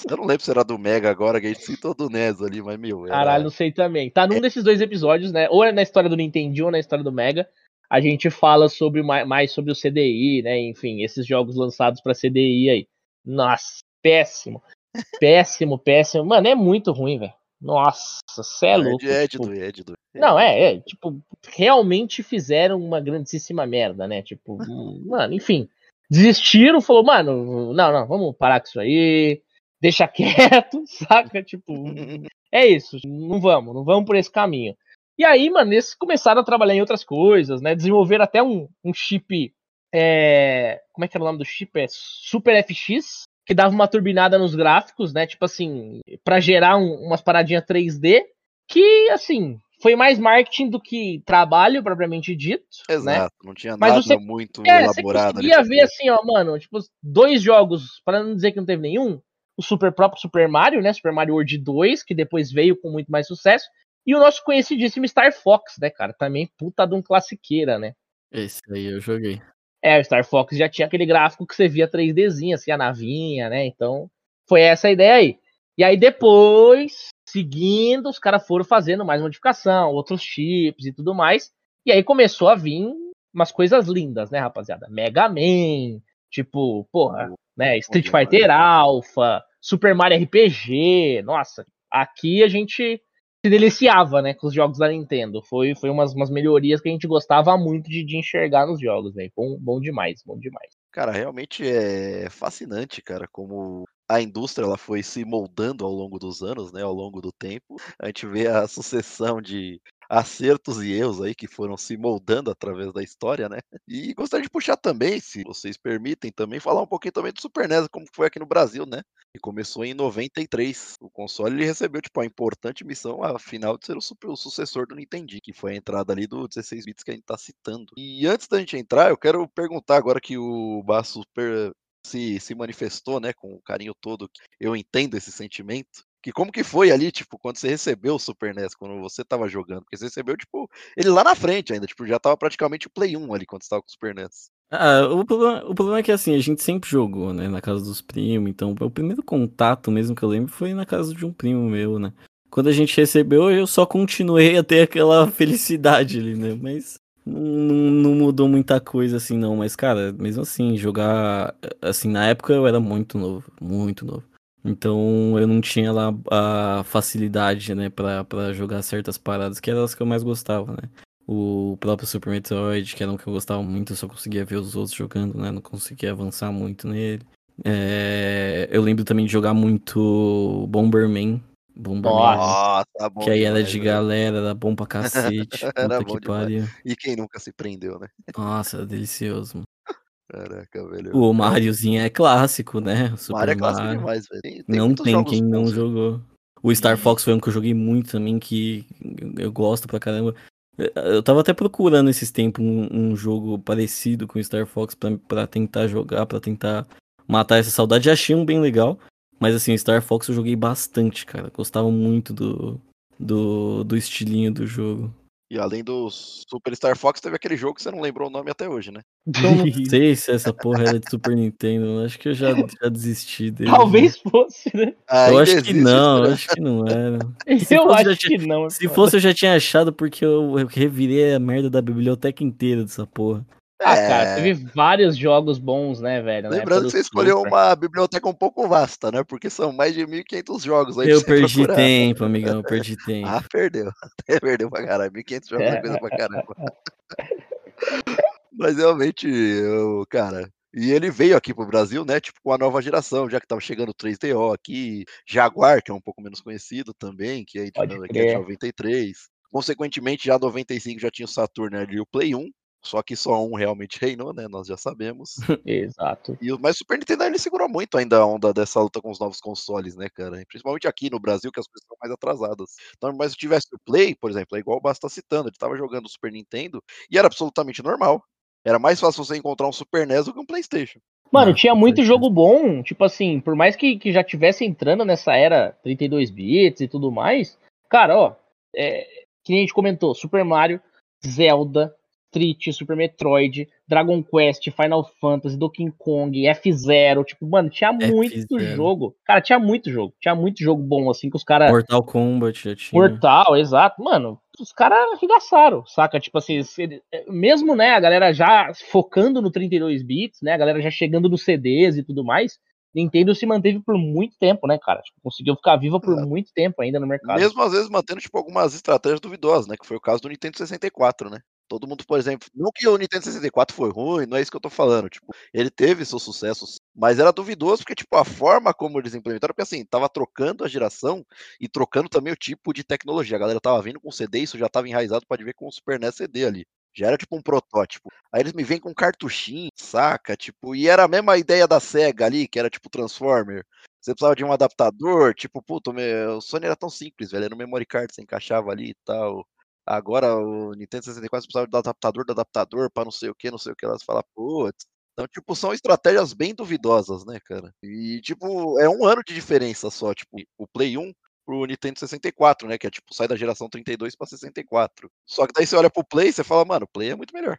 Eu não lembro se era do Mega agora, que a gente citou do NES ali, mas meu. Era... Caralho, não sei também. Tá num é. desses dois episódios, né? Ou é na história do Nintendo ou na história do Mega. A gente fala sobre mais sobre o CDI, né? Enfim, esses jogos lançados para CDI aí. Nossa, péssimo. Péssimo, péssimo. Mano, é muito ruim, velho. Nossa, cê é louco. É, tipo... é, de, Não, é, é, tipo, realmente fizeram uma grandíssima merda, né? Tipo, mano, enfim. Desistiram, falou, mano, não, não, vamos parar com isso aí, deixa quieto, saca? Tipo, é isso, não vamos, não vamos por esse caminho. E aí, mano, eles começaram a trabalhar em outras coisas, né? Desenvolver até um, um chip. É... Como é que era o nome do chip? É Super FX, que dava uma turbinada nos gráficos, né? Tipo assim, para gerar um, umas paradinhas 3D, que assim, foi mais marketing do que trabalho propriamente dito. Né? Exato, né? não tinha Mas nada você, muito é, elaborado. Você conseguia ver assim, ó, mano, tipo, dois jogos, para não dizer que não teve nenhum, o super próprio Super Mario, né? Super Mario World 2, que depois veio com muito mais sucesso, e o nosso conhecidíssimo Star Fox, né, cara? Também puta de um classiqueira, né? Esse aí eu joguei. É, o Star Fox já tinha aquele gráfico que você via 3Dzinho, assim, a navinha, né? Então, foi essa a ideia aí. E aí depois, seguindo, os caras foram fazendo mais modificação, outros chips e tudo mais. E aí começou a vir umas coisas lindas, né, rapaziada? Mega Man, tipo, porra, né, Street Fighter Alpha, Super Mario RPG. Nossa, aqui a gente se deliciava, né, com os jogos da Nintendo. Foi, foi umas, umas melhorias que a gente gostava muito de, de enxergar nos jogos, né? Bom, bom demais, bom demais. Cara, realmente é fascinante, cara, como a indústria ela foi se moldando ao longo dos anos, né, ao longo do tempo. A gente vê a sucessão de acertos e erros aí que foram se moldando através da história, né? E gostaria de puxar também, se vocês permitem, também falar um pouquinho também do Super NES, como foi aqui no Brasil, né? E começou em 93. O console ele recebeu tipo a importante missão, afinal de ser o, super, o sucessor do Nintendo, que foi a entrada ali do 16 bits que a gente tá citando. E antes da gente entrar, eu quero perguntar agora que o Basso super se, se manifestou, né, com o carinho todo, eu entendo esse sentimento que como que foi ali, tipo, quando você recebeu o Super NES, quando você tava jogando? Porque você recebeu, tipo, ele lá na frente ainda, tipo, já tava praticamente o Play 1 ali quando você tava com o Super NES. Ah, o problema, o problema é que assim, a gente sempre jogou, né, na casa dos primos, então o primeiro contato mesmo que eu lembro foi na casa de um primo meu, né. Quando a gente recebeu, eu só continuei a ter aquela felicidade ali, né, mas não, não, mudou muita coisa assim não, mas cara, mesmo assim, jogar, assim, na época eu era muito novo, muito novo. Então eu não tinha lá a facilidade, né, pra, pra jogar certas paradas, que eram as que eu mais gostava, né. O próprio Super Metroid, que era um que eu gostava muito, eu só conseguia ver os outros jogando, né, não conseguia avançar muito nele. É... Eu lembro também de jogar muito Bomberman. Bomberman. Nossa, tá bom que aí era de galera, era bom pra cacete. era bom que pariu. E quem nunca se prendeu, né? Nossa, era delicioso, mano. Caraca, velho. O Mariozinho é clássico, né? O Super Mario é clássico Mario. demais, velho. Tem, tem não tem quem não jogou. O Star Fox foi um que eu joguei muito também, que eu gosto pra caramba. Eu tava até procurando esses tempos um, um jogo parecido com o Star Fox pra, pra tentar jogar, pra tentar matar essa saudade. Já achei um bem legal. Mas assim, Star Fox eu joguei bastante, cara. Gostava muito do, do, do estilinho do jogo. E além do Super Star Fox, teve aquele jogo que você não lembrou o nome até hoje, né? Então, não sei se essa porra era de Super Nintendo. Acho que eu já, já desisti dele. Talvez fosse, né? Ah, eu acho que não, né? acho que não era. Se eu acho que não. Se fosse, eu já tinha achado porque eu, eu revirei a merda da biblioteca inteira dessa porra. Ah, é... cara, teve vários jogos bons, né, velho? Lembrando que você escolheu uma biblioteca um pouco vasta, né? Porque são mais de 1.500 jogos aí. Eu perdi procurar. tempo, amigão, eu perdi tempo. ah, perdeu. perdeu pra caralho. 1.500 jogos é coisa pra caramba. Mas realmente, eu, cara, e ele veio aqui pro Brasil, né? Tipo, com a nova geração, já que tava chegando o 3DO aqui, Jaguar, que é um pouco menos conhecido também, que é de, que é de 93. Consequentemente, já 95 já tinha o Saturn ali e o Play 1. Só que só um realmente reinou, né? Nós já sabemos. Exato. E, mas o Super Nintendo ele segurou muito ainda a onda dessa luta com os novos consoles, né, cara? Principalmente aqui no Brasil, que as coisas estão mais atrasadas. Então, mas se tivesse o Play, por exemplo, é igual o Basta tá citando, ele tava jogando o Super Nintendo e era absolutamente normal. Era mais fácil você encontrar um Super NES do que um PlayStation. Mano, tinha muito jogo bom, tipo assim, por mais que, que já tivesse entrando nessa era 32 bits e tudo mais, cara, ó, é, que nem a gente comentou, Super Mario, Zelda, Street, Super Metroid, Dragon Quest, Final Fantasy, Donkey Kong, F0, tipo, mano, tinha muito F0. jogo. Cara, tinha muito jogo. Tinha muito jogo bom, assim, que os caras. Mortal Kombat já tinha. Mortal, exato. Mano, os caras arregaçaram, saca? Tipo assim, mesmo, né, a galera já focando no 32 bits, né, a galera já chegando nos CDs e tudo mais, Nintendo se manteve por muito tempo, né, cara? Tipo, conseguiu ficar viva por é. muito tempo ainda no mercado. Mesmo às vezes mantendo, tipo, algumas estratégias duvidosas, né? Que foi o caso do Nintendo 64, né? Todo mundo, por exemplo, não que o Nintendo 64 foi ruim, não é isso que eu tô falando. Tipo, ele teve seus sucessos, mas era duvidoso porque, tipo, a forma como eles implementaram, porque assim, tava trocando a geração e trocando também o tipo de tecnologia. A galera tava vindo com CD, isso já tava enraizado, pode ver com o Super NES CD ali. Já era tipo um protótipo. Aí eles me vêm com cartuchinho, saca? Tipo, e era a mesma ideia da SEGA ali, que era tipo Transformer. Você precisava de um adaptador, tipo, puto, o Sony era tão simples, velho. Era um memory card, você encaixava ali e tal. Agora o Nintendo 64 precisava do adaptador do adaptador para não sei o que, não sei o que. Elas falam, putz. Então, tipo, são estratégias bem duvidosas, né, cara? E, tipo, é um ano de diferença só, tipo, o Play 1 pro Nintendo 64, né? Que é tipo, sai da geração 32 para 64. Só que daí você olha pro Play e você fala, mano, o Play é muito melhor.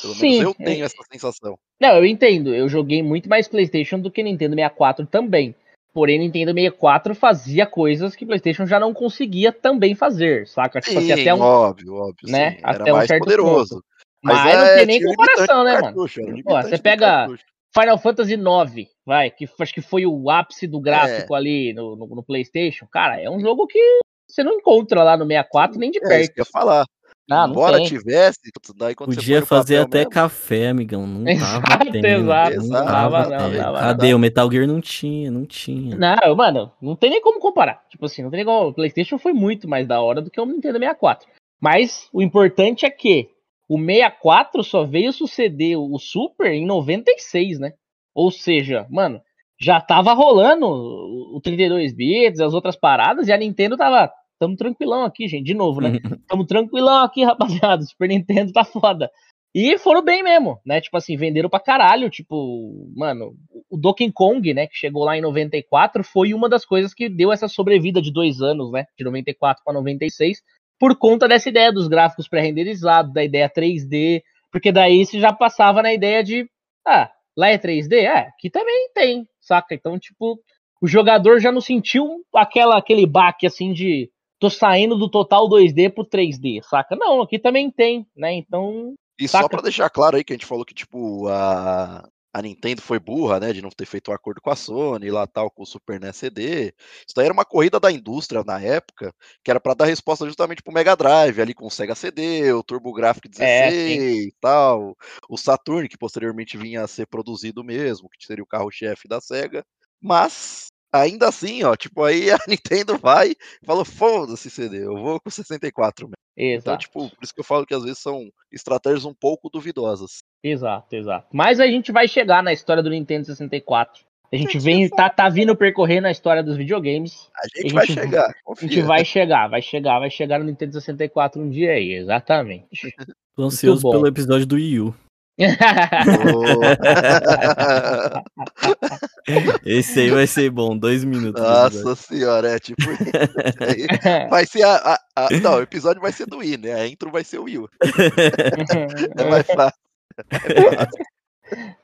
Pelo Sim, menos eu é tenho é... essa sensação. Não, eu entendo. Eu joguei muito mais PlayStation do que Nintendo 64 também. Porém, Nintendo 64 fazia coisas que PlayStation já não conseguia também fazer, saca? Tipo sim, assim, até um. Óbvio, óbvio. Né? Sim. Até um certo poderoso. Ponto. Mas, Mas é, não tem nem comparação, né, cartucho, mano? Pô, você pega Final Fantasy IX, vai, que acho que foi o ápice do gráfico é. ali no, no, no, PlayStation. Cara, é um jogo que você não encontra lá no 64 nem de perto. É isso que eu ia falar. Ah, Embora tivesse, daí quando Podia fazer até mesmo. café, amigão. Não tava tendo. Exato, não tava, não, não, Cadê? O Metal Gear não tinha, não tinha. Não, mano, não tem nem como comparar. Tipo assim, não tem nem como. O PlayStation foi muito mais da hora do que o Nintendo 64. Mas o importante é que o 64 só veio suceder o Super em 96, né? Ou seja, mano, já tava rolando o 32 bits, as outras paradas, e a Nintendo tava tamo tranquilão aqui, gente. De novo, né? Tamo tranquilão aqui, rapaziada. Super Nintendo tá foda. E foram bem mesmo, né? Tipo assim, venderam pra caralho. Tipo, mano, o Donkey Kong, né? Que chegou lá em 94, foi uma das coisas que deu essa sobrevida de dois anos, né? De 94 para 96, por conta dessa ideia dos gráficos pré-renderizados, da ideia 3D. Porque daí você já passava na ideia de, ah, lá é 3D? É, aqui também tem, saca? Então, tipo, o jogador já não sentiu aquela, aquele baque assim de tô saindo do total 2D pro 3D, saca? Não, aqui também tem, né? Então. E saca? só pra deixar claro aí que a gente falou que, tipo, a, a Nintendo foi burra, né, de não ter feito um acordo com a Sony lá tal, com o Super NES CD. Isso daí era uma corrida da indústria na época, que era para dar resposta justamente pro Mega Drive, ali com o Sega CD, o TurboGrafx 16 é, e tal, o Saturn, que posteriormente vinha a ser produzido mesmo, que seria o carro-chefe da Sega. Mas ainda assim, ó, tipo, aí a Nintendo vai e fala, foda-se CD, eu vou com 64 mesmo. Então, exato. Então, tipo, por isso que eu falo que às vezes são estratégias um pouco duvidosas. Exato, exato. Mas a gente vai chegar na história do Nintendo 64. A gente vem, tá, tá vindo percorrendo a história dos videogames. A gente, a gente vai chegar. Confia. A gente vai chegar, vai chegar, vai chegar no Nintendo 64 um dia aí, exatamente. Tô ansioso pelo episódio do Wii U. Esse aí vai ser bom, dois minutos. Nossa senhora, é tipo. vai ser a, a, a, Não, o episódio vai ser do Wii, né? A intro vai ser o Will. é mais fácil.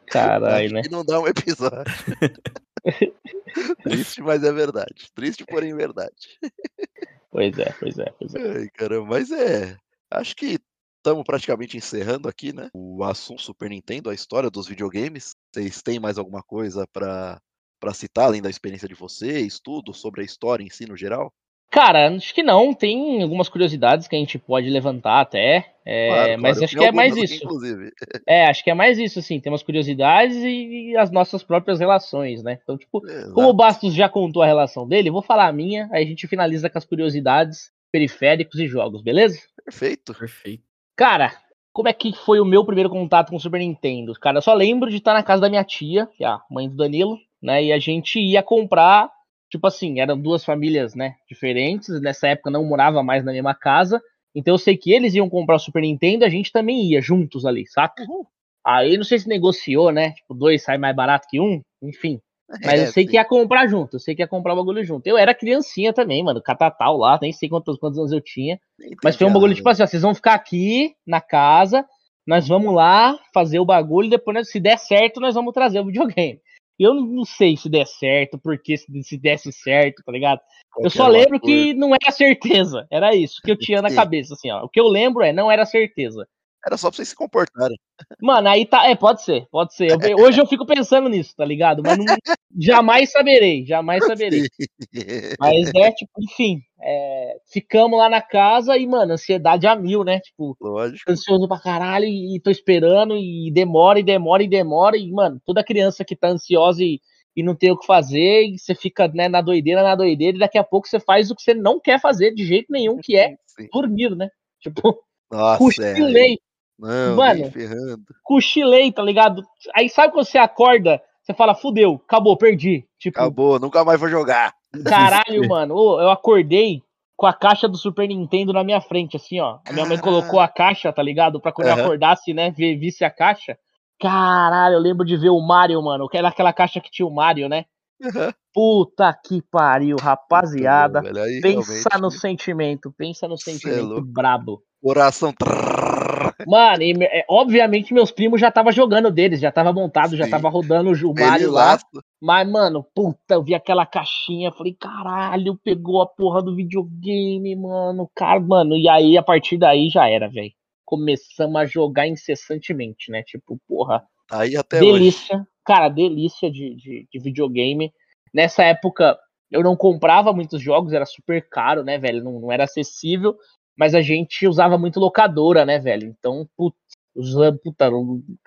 Caralho, né? não dá um episódio. Triste, mas é verdade. Triste, porém verdade. Pois é, pois é, pois é. Ai, caramba, mas é. Acho que estamos praticamente encerrando aqui, né? O assunto Super Nintendo, a história dos videogames. Vocês têm mais alguma coisa para citar, além da experiência de vocês, tudo sobre a história em si no geral? Cara, acho que não. Tem algumas curiosidades que a gente pode levantar até. É, claro, mas claro. acho que é mais isso. Aqui, é, acho que é mais isso, assim. Tem umas curiosidades e, as nossas próprias relações, né? Então, tipo, Exato. como o Bastos já contou a relação dele, vou falar a minha, aí a gente finaliza com as curiosidades, periféricos e jogos, beleza? Perfeito. Perfeito. Cara, como é que foi o meu primeiro contato com o Super Nintendo? Cara, eu só lembro de estar na casa da minha tia, que é a mãe do Danilo, né? E a gente ia comprar, tipo assim, eram duas famílias, né, diferentes. Nessa época não morava mais na mesma casa. Então eu sei que eles iam comprar o Super Nintendo, a gente também ia juntos ali, saca? Uhum. Aí não sei se negociou, né? Tipo, dois sai mais barato que um, enfim. Mas é, eu sei sim. que ia comprar junto, eu sei que ia comprar o bagulho junto. Eu era criancinha também, mano, catatal lá, nem sei quantos, quantos anos eu tinha. mas foi um bagulho tipo assim, ó, vocês vão ficar aqui na casa, nós vamos lá fazer o bagulho, depois, se der certo, nós vamos trazer o videogame. Eu não sei se der certo, porque se, se desse certo, tá ligado? Qualquer eu só lembro que não era certeza. Era isso que eu tinha na cabeça, assim, ó. O que eu lembro é, não era certeza. Era só pra vocês se comportarem. Mano, aí tá. É, pode ser, pode ser. Eu, hoje eu fico pensando nisso, tá ligado? Mas não, jamais saberei, jamais saberei. Mas é, tipo, enfim. É, ficamos lá na casa e, mano, ansiedade a mil, né? Tipo, Lógico. ansioso pra caralho e, e tô esperando e demora e demora e demora. E, mano, toda criança que tá ansiosa e, e não tem o que fazer, e você fica né, na doideira, na doideira, e daqui a pouco você faz o que você não quer fazer de jeito nenhum, que é Sim. dormir, né? Tipo, Nossa, cochilei. É. Não, Mano, ferrando. cochilei, tá ligado? Aí sabe quando você acorda, você fala, fudeu, acabou, perdi. Tipo, acabou, nunca mais vou jogar. Caralho, mano, eu acordei com a caixa do Super Nintendo na minha frente, assim, ó. A minha mãe colocou a caixa, tá ligado? Pra quando uhum. eu acordasse, né, ver, visse a caixa. Caralho, eu lembro de ver o Mario, mano. Que era aquela caixa que tinha o Mario, né? Uhum. Puta que pariu, rapaziada. Bom, pensa no sentimento, pensa no é sentimento é brabo. Coração. Trrr. Mano, e, é, obviamente meus primos já tava jogando deles, já tava montado, já tava rodando o Mario lá. Mas, mano, puta, eu vi aquela caixinha, falei, caralho, pegou a porra do videogame, mano. Cara, mano, e aí a partir daí já era, velho. Começamos a jogar incessantemente, né? Tipo, porra. Aí até delícia, hoje. cara, delícia de, de, de videogame. Nessa época, eu não comprava muitos jogos, era super caro, né, velho? Não, não era acessível, mas a gente usava muito locadora, né, velho? Então, putz, puta,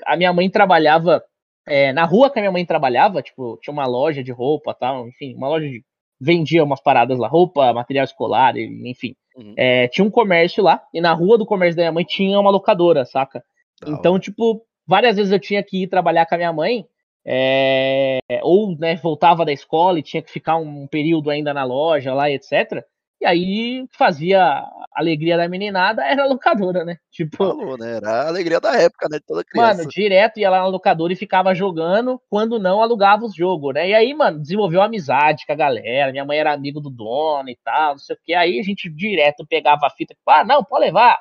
a minha mãe trabalhava é, na rua que a minha mãe trabalhava, tipo, tinha uma loja de roupa tal, enfim, uma loja de. vendia umas paradas lá, roupa, material escolar, enfim. Uhum. É, tinha um comércio lá, e na rua do comércio da minha mãe tinha uma locadora, saca? Então, tipo, várias vezes eu tinha que ir trabalhar com a minha mãe é, ou né, voltava da escola e tinha que ficar um período ainda na loja lá, etc. E aí fazia a alegria da meninada, era a locadora, né? Tipo. Falou, né? Era a alegria da época, né? De toda criança. Mano, direto ia lá na locadora e ficava jogando, quando não alugava os jogos, né? E aí, mano, desenvolveu amizade com a galera. Minha mãe era amigo do dono e tal, não sei o que. Aí a gente direto pegava a fita, tipo, ah, não, pode levar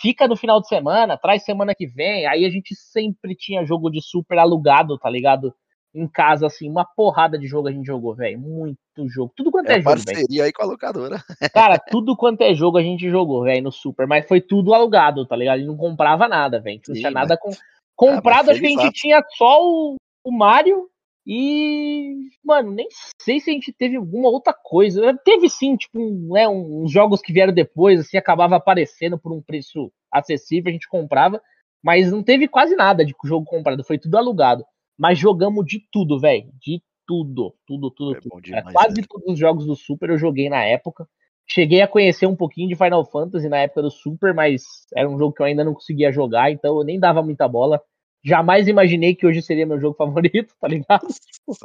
fica no final de semana, traz semana que vem. Aí a gente sempre tinha jogo de super alugado, tá ligado? Em casa, assim, uma porrada de jogo a gente jogou, velho. Muito jogo. Tudo quanto é, é jogo. Parceria aí com a locadora. Cara, tudo quanto é jogo a gente jogou, velho, no super. Mas foi tudo alugado, tá ligado? A gente não comprava nada, velho. Não tinha nada com. Comprado, ah, acho que a gente tinha só o, o Mario e, mano, nem sei se a gente teve alguma outra coisa. Teve sim, tipo, né, uns jogos que vieram depois, assim, acabava aparecendo por um preço acessível, a gente comprava, mas não teve quase nada de jogo comprado, foi tudo alugado. Mas jogamos de tudo, velho, de tudo, tudo, tudo, é tudo. Demais, quase né? todos os jogos do Super eu joguei na época. Cheguei a conhecer um pouquinho de Final Fantasy na época do Super, mas era um jogo que eu ainda não conseguia jogar, então eu nem dava muita bola. Jamais imaginei que hoje seria meu jogo favorito, tá ligado?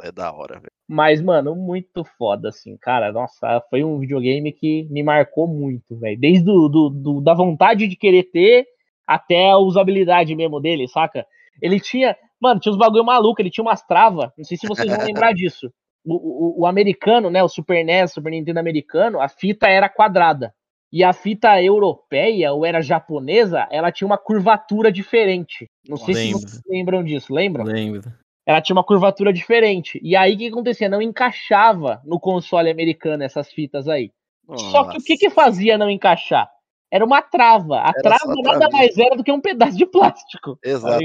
É da hora, velho. Mas, mano, muito foda, assim, cara. Nossa, foi um videogame que me marcou muito, velho. Desde do, do, do, da vontade de querer ter até a usabilidade mesmo dele, saca? Ele tinha. Mano, tinha uns bagulho maluco, ele tinha umas travas. Não sei se vocês vão lembrar disso. O, o, o, americano, né? O Super NES, Super Nintendo americano, a fita era quadrada. E a fita europeia, ou era japonesa, ela tinha uma curvatura diferente. Não sei Lembro. se vocês lembram disso, lembram? Lembro. Ela tinha uma curvatura diferente. E aí o que acontecia? Não encaixava no console americano essas fitas aí. Nossa. Só que o que, que fazia não encaixar? Era uma trava. A era trava nada mais era do que um pedaço de plástico. Tá Exato.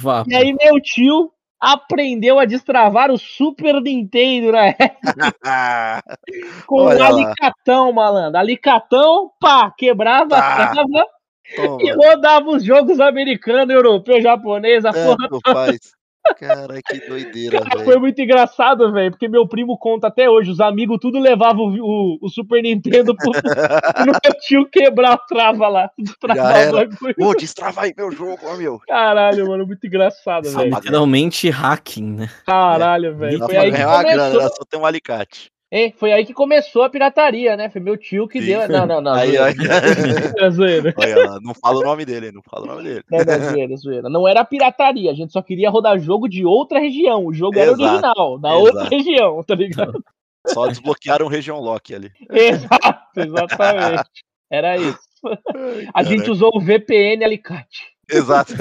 Tá e aí meu tio aprendeu a destravar o Super Nintendo na época. Com Olha um alicatão, lá. malandro. Alicatão, pá, quebrava tá. a trava e rodava os jogos americano, europeu, japonês, a porra. Faz. Cara, que doideira, velho. Foi muito engraçado, velho, porque meu primo conta até hoje, os amigos tudo levavam o, o, o Super Nintendo pro, meu tio quebrar a trava lá. Destravar Pô, destrava aí meu jogo, ó, meu. Caralho, mano, muito engraçado, velho. Literalmente hacking, né? Caralho, velho. Foi aí que começou... grana, só tem um alicate. Hein? Foi aí que começou a pirataria, né? Foi meu tio que Sim. deu. Não, não, não. Aí, aí. É zoeira. Olha, não fala o nome dele, não fala o nome dele. Não, não, zoeira, zoeira. Não era pirataria, a gente só queria rodar jogo de outra região. O jogo Exato. era original, da Exato. outra região, tá ligado? Só desbloquearam região lock ali. Exato, exatamente. Era isso. Ai, a gente usou o VPN Alicate. Exato.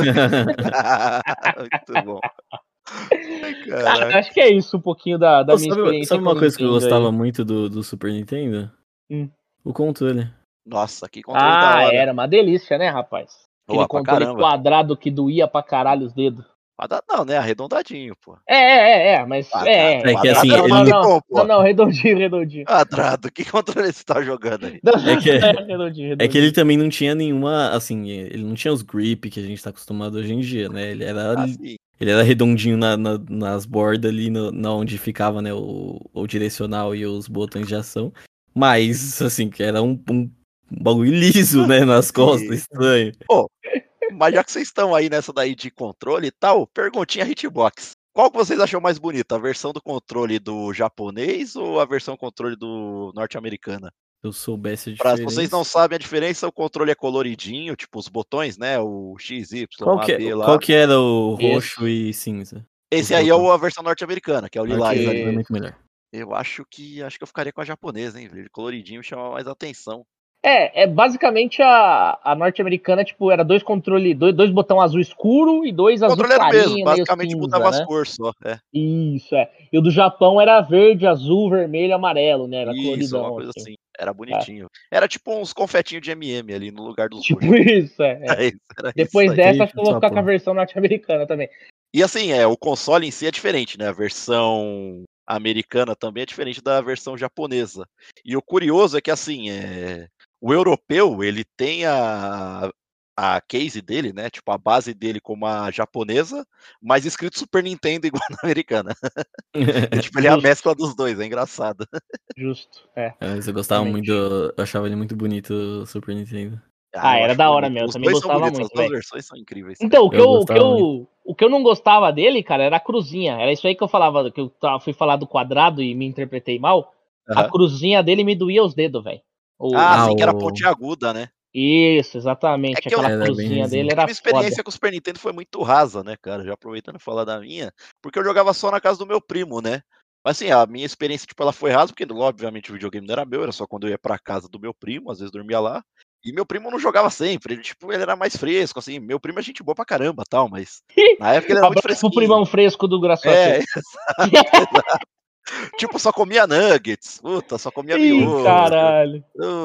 Muito bom. Cara, acho que é isso um pouquinho da, da minha sabe, experiência. Sabe uma coisa que eu gostava aí. muito do, do Super Nintendo? Hum. O controle. Nossa, que controle Ah, era uma delícia, né, rapaz? Aquele Boa, controle quadrado que doía pra caralho os dedos. Não, né? Arredondadinho, pô. É, é, é, é mas. Quadrado, é, é que assim. Não, ele... não, não, não, não, redondinho, redondinho. Quadrado, que controle você tá jogando aí? é, que, é, redondinho, redondinho. é que ele também não tinha nenhuma. Assim, ele não tinha os grip que a gente tá acostumado hoje em dia, né? Ele era. Ah, ele era redondinho na, na, nas bordas ali, no, na onde ficava, né, o, o direcional e os botões de ação. Mas, assim, que era um, um bagulho liso, né, nas costas, estranho. Pô, mas já que vocês estão aí nessa daí de controle e tal, perguntinha hitbox. Qual que vocês acham mais bonita? A versão do controle do japonês ou a versão controle do norte-americana? Eu soubesse a diferença. Pra vocês não sabem a diferença, o controle é coloridinho, tipo os botões, né? O X, Y, qual que, é, lá. Qual que era o roxo Esse. e cinza? Esse aí botões. é a versão norte-americana, que é o lilás. Okay. É muito melhor. Eu acho que acho que eu ficaria com a japonesa, hein? Coloridinho chama mais atenção. É, é basicamente a, a norte-americana, tipo, era dois controles, dois, dois botão azul escuro e dois o azul clarinho, mesmo, basicamente cinza, mudava né? as cores só. É. Isso, é. E o do Japão era verde, azul, vermelho, amarelo, né? Era Isso, coloridão. uma coisa assim. assim. Era bonitinho. É. Era tipo uns confetinhos de MM ali no lugar dos Tipo isso, é. é. Isso, Depois isso dessa, acho que eu vou ficar com a versão norte-americana também. E assim, é, o console em si é diferente, né? A versão americana também é diferente da versão japonesa. E o curioso é que assim, é... o europeu, ele tem a a case dele, né? Tipo, a base dele como a japonesa, mas escrito Super Nintendo igual na americana. e, tipo, ele é a mescla dos dois, é engraçado. Justo, é. é eu gostava Realmente. muito, eu achava ele muito bonito, o Super Nintendo. Ah, ah era da hora mesmo, também gostava muito. As duas versões são incríveis. Então, o que eu, o, que eu, o que eu não gostava dele, cara, era a cruzinha. Era isso aí que eu falava, que eu fui falar do quadrado e me interpretei mal. Uhum. A cruzinha dele me doía os dedos, velho. Ah, sim, o... que era pontiaguda, né? Isso, exatamente. É Aquela eu, cruzinha dele era. A minha experiência foda. com o Super Nintendo foi muito rasa, né, cara? Já aproveitando falar da minha, porque eu jogava só na casa do meu primo, né? Mas assim, a minha experiência, tipo, ela foi rasa, porque obviamente o videogame não era meu, era só quando eu ia pra casa do meu primo, às vezes dormia lá. E meu primo não jogava sempre, ele, tipo, ele era mais fresco, assim, meu primo é gente boa pra caramba, tal, mas na época ele era muito fresco. o primão fresco do Graça. É, exato, exato. tipo, só comia nuggets, puta, só comia miojo. Caralho.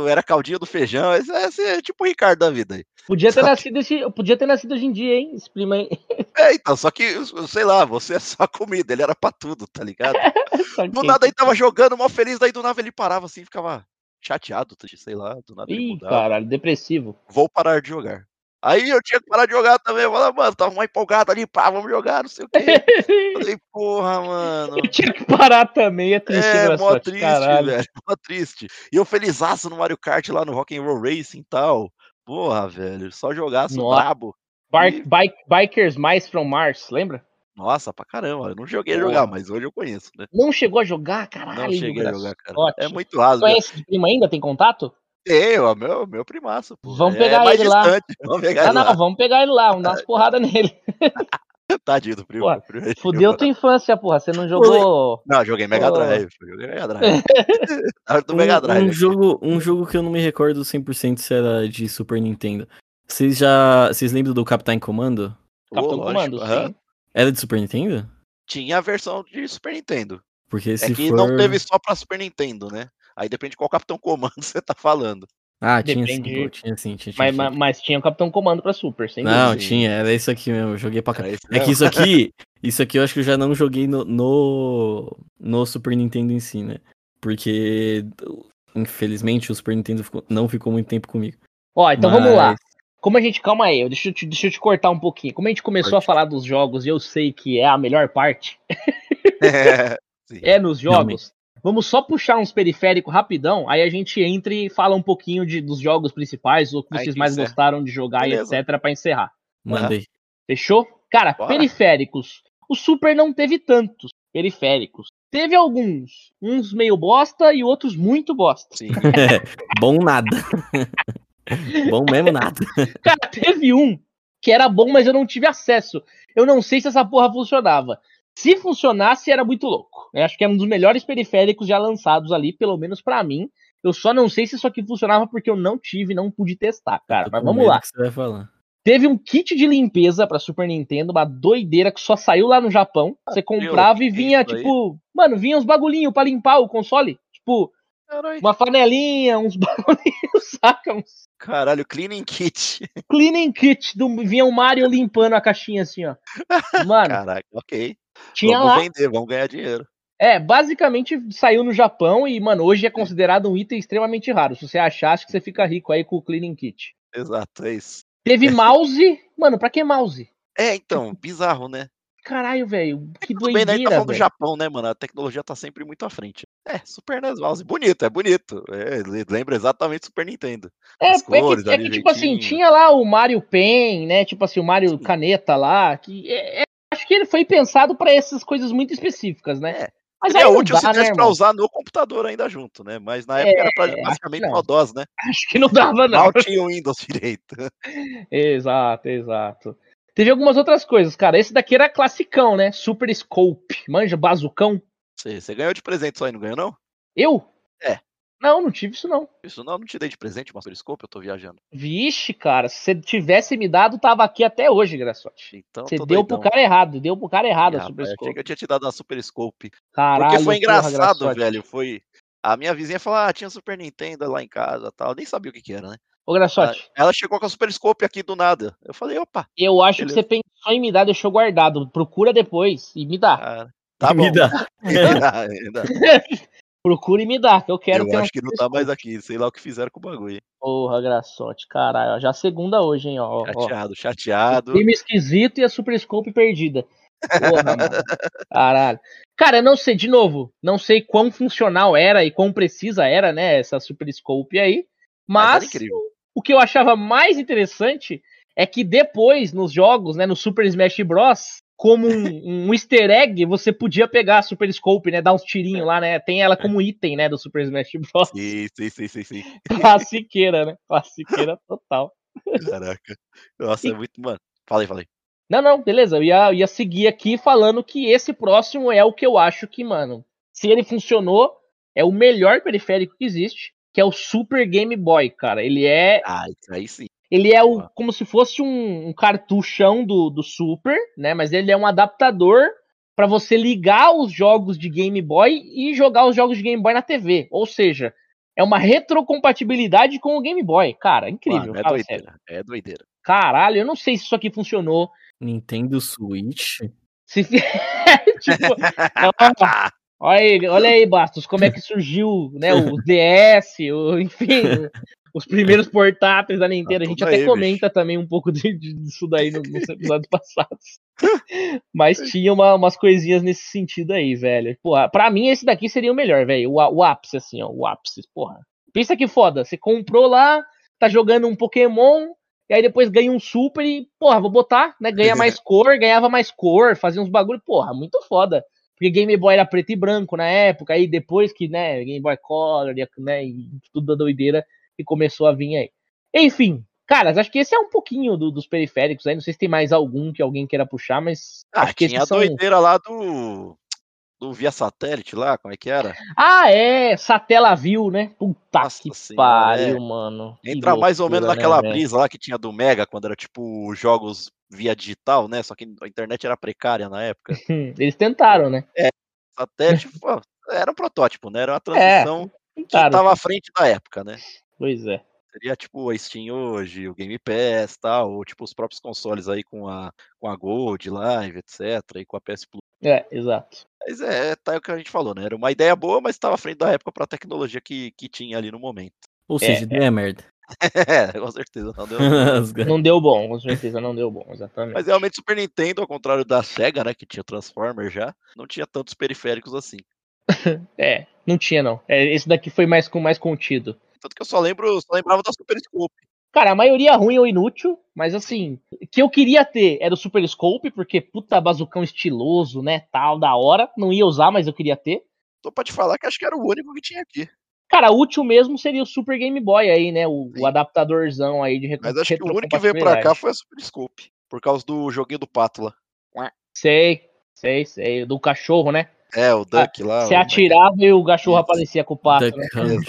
Era caldinho do feijão, esse, esse é tipo o Ricardo da vida aí. Podia ter, nascido esse, podia ter nascido hoje em dia, hein, esse primo aí. É, então, só que, sei lá, você é só comida, ele era pra tudo, tá ligado? do nada aí tava jogando, mal feliz, daí do nada ele parava assim, ficava chateado, sei lá, do nada Ih, caralho, depressivo. Vou parar de jogar. Aí eu tinha que parar de jogar também. Eu falei, mano, tava uma empolgada ali, pá, vamos jogar, não sei o quê. falei, porra, mano. Eu tinha que parar também, é triste. É, mó triste, caralho. velho, mó triste. E eu felizaço no Mario Kart lá no Rock'n'Roll Racing e tal. Porra, velho, só jogaço Nossa. brabo. Bar e... bike, Bikers Mais from Mars, lembra? Nossa, pra caramba, eu não joguei a jogar, mas hoje eu conheço, né? Não chegou a jogar, caralho. Não cheguei a jogar, cara. Ótimo. É muito raso. Conhece esse primo ainda? Tem contato? Tenho, é meu, meu primaço. Pô. Vamos é pegar é ele lá. Vamos pegar ah, ele não, lá. vamos pegar ele lá, vamos dar umas porradas nele. Tadinho do primo. Porra, fudeu tua infância, porra. Você não jogou. Não, joguei Mega Drive. Joguei Mega Drive. do Mega Drive. Um, um jogo, um jogo que eu não me recordo 100% se era de Super Nintendo. Vocês já. Vocês lembram do Capitão Comando? Capitão oh, Comando, sim. Era de Super Nintendo? Tinha a versão de Super Nintendo. Porque é se que for... não teve só pra Super Nintendo, né? Aí depende de qual Capitão Comando você tá falando. Ah, tinha sim, pô, tinha sim, tinha, tinha, mas, tinha. Mas, tinha o Capitão Comando pra Super, sem Não, dúvida. tinha, era isso aqui mesmo, eu joguei pra caralho. É que isso aqui, isso aqui eu acho que eu já não joguei no, no, no Super Nintendo em si, né? Porque, infelizmente, o Super Nintendo ficou, não ficou muito tempo comigo. Ó, então mas... vamos lá. Como a gente, calma aí, deixa eu, te, deixa eu te cortar um pouquinho. Como a gente começou Parte. a falar dos jogos e eu sei que é a melhor parte, é, é nos jogos, Realmente. Vamos só puxar uns periféricos rapidão, aí a gente entra e fala um pouquinho de, dos jogos principais, o que vocês mais encerra. gostaram de jogar Beleza. e etc, para encerrar. Mandei. Fechou? Cara, Bora. periféricos. O Super não teve tantos periféricos. Teve alguns, uns meio bosta e outros muito bosta. Sim. bom nada. bom mesmo nada. Cara, teve um que era bom, mas eu não tive acesso. Eu não sei se essa porra funcionava. Se funcionasse, era muito louco. Eu acho que é um dos melhores periféricos já lançados ali, pelo menos para mim. Eu só não sei se isso aqui funcionava porque eu não tive, não pude testar, cara. Mas vamos lá. Teve um kit de limpeza para Super Nintendo, uma doideira que só saiu lá no Japão. Ah, você comprava e vinha, tipo, aí? mano, vinha uns bagulhinhos para limpar o console. Tipo, Caralho. uma flanelinha, uns bagulhinhos, saca? Uns... Caralho, cleaning kit. Cleaning kit, do... vinha o Mario limpando a caixinha assim, ó. Mano. Caraca, ok. Tinha vamos lá. vender, vamos ganhar dinheiro. É, basicamente saiu no Japão e, mano, hoje é considerado um item extremamente raro. Se você achar, acho que você fica rico aí com o Cleaning Kit. Exato, é isso. Teve mouse. Mano, pra que mouse? É, então, bizarro, né? Caralho, velho, que Tudo doideira, bem, né? Tá falando do Japão, né, mano? A tecnologia tá sempre muito à frente. É, Super NES Mouse, bonito, é bonito. É, lembra exatamente Super Nintendo. É, As é cores, que, é que tipo assim, tinha lá o Mario Pen, né? Tipo assim, o Mario Sim. Caneta lá, que é, é que ele foi pensado para essas coisas muito específicas, né? É. Mas é útil dá, se né, pra usar no computador ainda junto, né? Mas na época é, era pra, basicamente uma dose, né? Acho que não dava, não. Mal tinha o Windows direito. exato, exato. Teve algumas outras coisas, cara. Esse daqui era classicão, né? Super Scope. Manja, bazucão. Você, você ganhou de presente só aí, não ganhou, não? Eu? É. Não, não tive isso não. Isso não, não te dei de presente uma periscope, eu tô viajando. Vixe, cara, se você tivesse me dado, tava aqui até hoje, Graçote. Então, você deu doidão. pro cara errado, deu pro cara errado Ih, a Super Scope. Eu tinha te dado uma Super Scope. Caralho, Porque foi engraçado, porra, velho. Foi. A minha vizinha falou: ah, tinha Super Nintendo lá em casa tal. Eu nem sabia o que, que era, né? Ô, Graçote. Ela chegou com a Super Scope aqui do nada. Eu falei, opa. Eu acho beleza. que você pensou em me dar, deixou guardado. Procura depois e me dá. Ah, tá bom. Me dá. Procure e me dá, que eu quero. Eu acho que não tá mais aqui, sei lá o que fizeram com o bagulho. Porra, graçote, caralho. Já segunda hoje, hein, ó. Chateado, ó. chateado. Time esquisito e a Super Scope perdida. Porra, mano. Caralho. Cara, não sei, de novo, não sei quão funcional era e quão precisa era, né, essa Super Scope aí. Mas, mas o que eu achava mais interessante é que depois, nos jogos, né, no Super Smash Bros., como um, um, easter egg, você podia pegar a Super Scope, né? Dar uns tirinhos lá, né? Tem ela como item, né? Do Super Smash Bros. Sim, sim, sim, sim. Classiqueira, né? Classiqueira total. Caraca. Nossa, e... é muito. Mano, falei, falei. Não, não, beleza. Eu ia, eu ia seguir aqui falando que esse próximo é o que eu acho que, mano, se ele funcionou, é o melhor periférico que existe, que é o Super Game Boy, cara. Ele é. Ah, isso aí sim. Ele é o, como se fosse um, um cartuchão do, do Super, né? Mas ele é um adaptador para você ligar os jogos de Game Boy e jogar os jogos de Game Boy na TV. Ou seja, é uma retrocompatibilidade com o Game Boy. Cara, incrível. Mano, é doideira. Sério. É doideira. Caralho, eu não sei se isso aqui funcionou. Nintendo Switch? Se... tipo, olha aí, olha aí, Bastos, como é que surgiu né, o DS, o, enfim, os primeiros portáteis da Nintendo. Tá a gente até aí, comenta bicho. também um pouco de, de, disso daí nos, nos episódios passados. Mas tinha uma, umas coisinhas nesse sentido aí, velho. Porra, pra mim esse daqui seria o melhor, velho. O, o ápice, assim, ó. O ápice, porra. Pensa que foda. Você comprou lá, tá jogando um Pokémon, e aí depois ganha um Super e, porra, vou botar, né? Ganha mais cor, ganhava mais cor, fazia uns bagulho, porra, muito foda. Porque Game Boy era preto e branco na época, aí depois que, né, Game Boy Color, né, e tudo da doideira, e começou a vir aí. Enfim, caras, acho que esse é um pouquinho do, dos periféricos aí. Não sei se tem mais algum que alguém queira puxar, mas. Ah, acho que tinha a são... doideira lá do. Do via satélite lá, como é que era? Ah, é, Satellaview, né? Puta Nossa que senhora, pariu, é. mano. Entra loucura, mais ou menos naquela né, brisa lá que tinha do Mega, quando era tipo jogos via digital, né? Só que a internet era precária na época. Eles tentaram, né? É, satélite, pô, era um protótipo, né? Era uma é, transição é, que estava à frente da época, né? Pois é. Seria tipo a Steam hoje, o Game Pass tal, ou tipo os próprios consoles aí com a, com a Gold Live, etc, e com a PS Plus. É, exato. Mas é, tá o que a gente falou, né? Era uma ideia boa, mas estava à frente da época para a tecnologia que, que tinha ali no momento. Ou seja, é, ideia é merda. é, com certeza não deu bom. não deu bom, com certeza não deu bom, exatamente. Mas realmente Super Nintendo, ao contrário da Sega, né, que tinha Transformer já, não tinha tantos periféricos assim. é, não tinha não. É, esse daqui foi mais com mais contido. Tanto que eu só lembro, só lembrava da Super Scope. Cara, a maioria ruim ou inútil, mas assim, que eu queria ter era o Super Scope, porque puta bazucão estiloso, né, tal, da hora. Não ia usar, mas eu queria ter. Tô pra te falar que acho que era o único que tinha aqui. Cara, útil mesmo seria o Super Game Boy aí, né, o, o adaptadorzão aí de Mas acho que o único que veio pra cá foi a Super Scope, por causa do joguinho do pato lá. Sei, sei, sei, do cachorro, né? É, o Duck lá. Você atirava e o cachorro aparecia com o pato. Duck né? Hunt.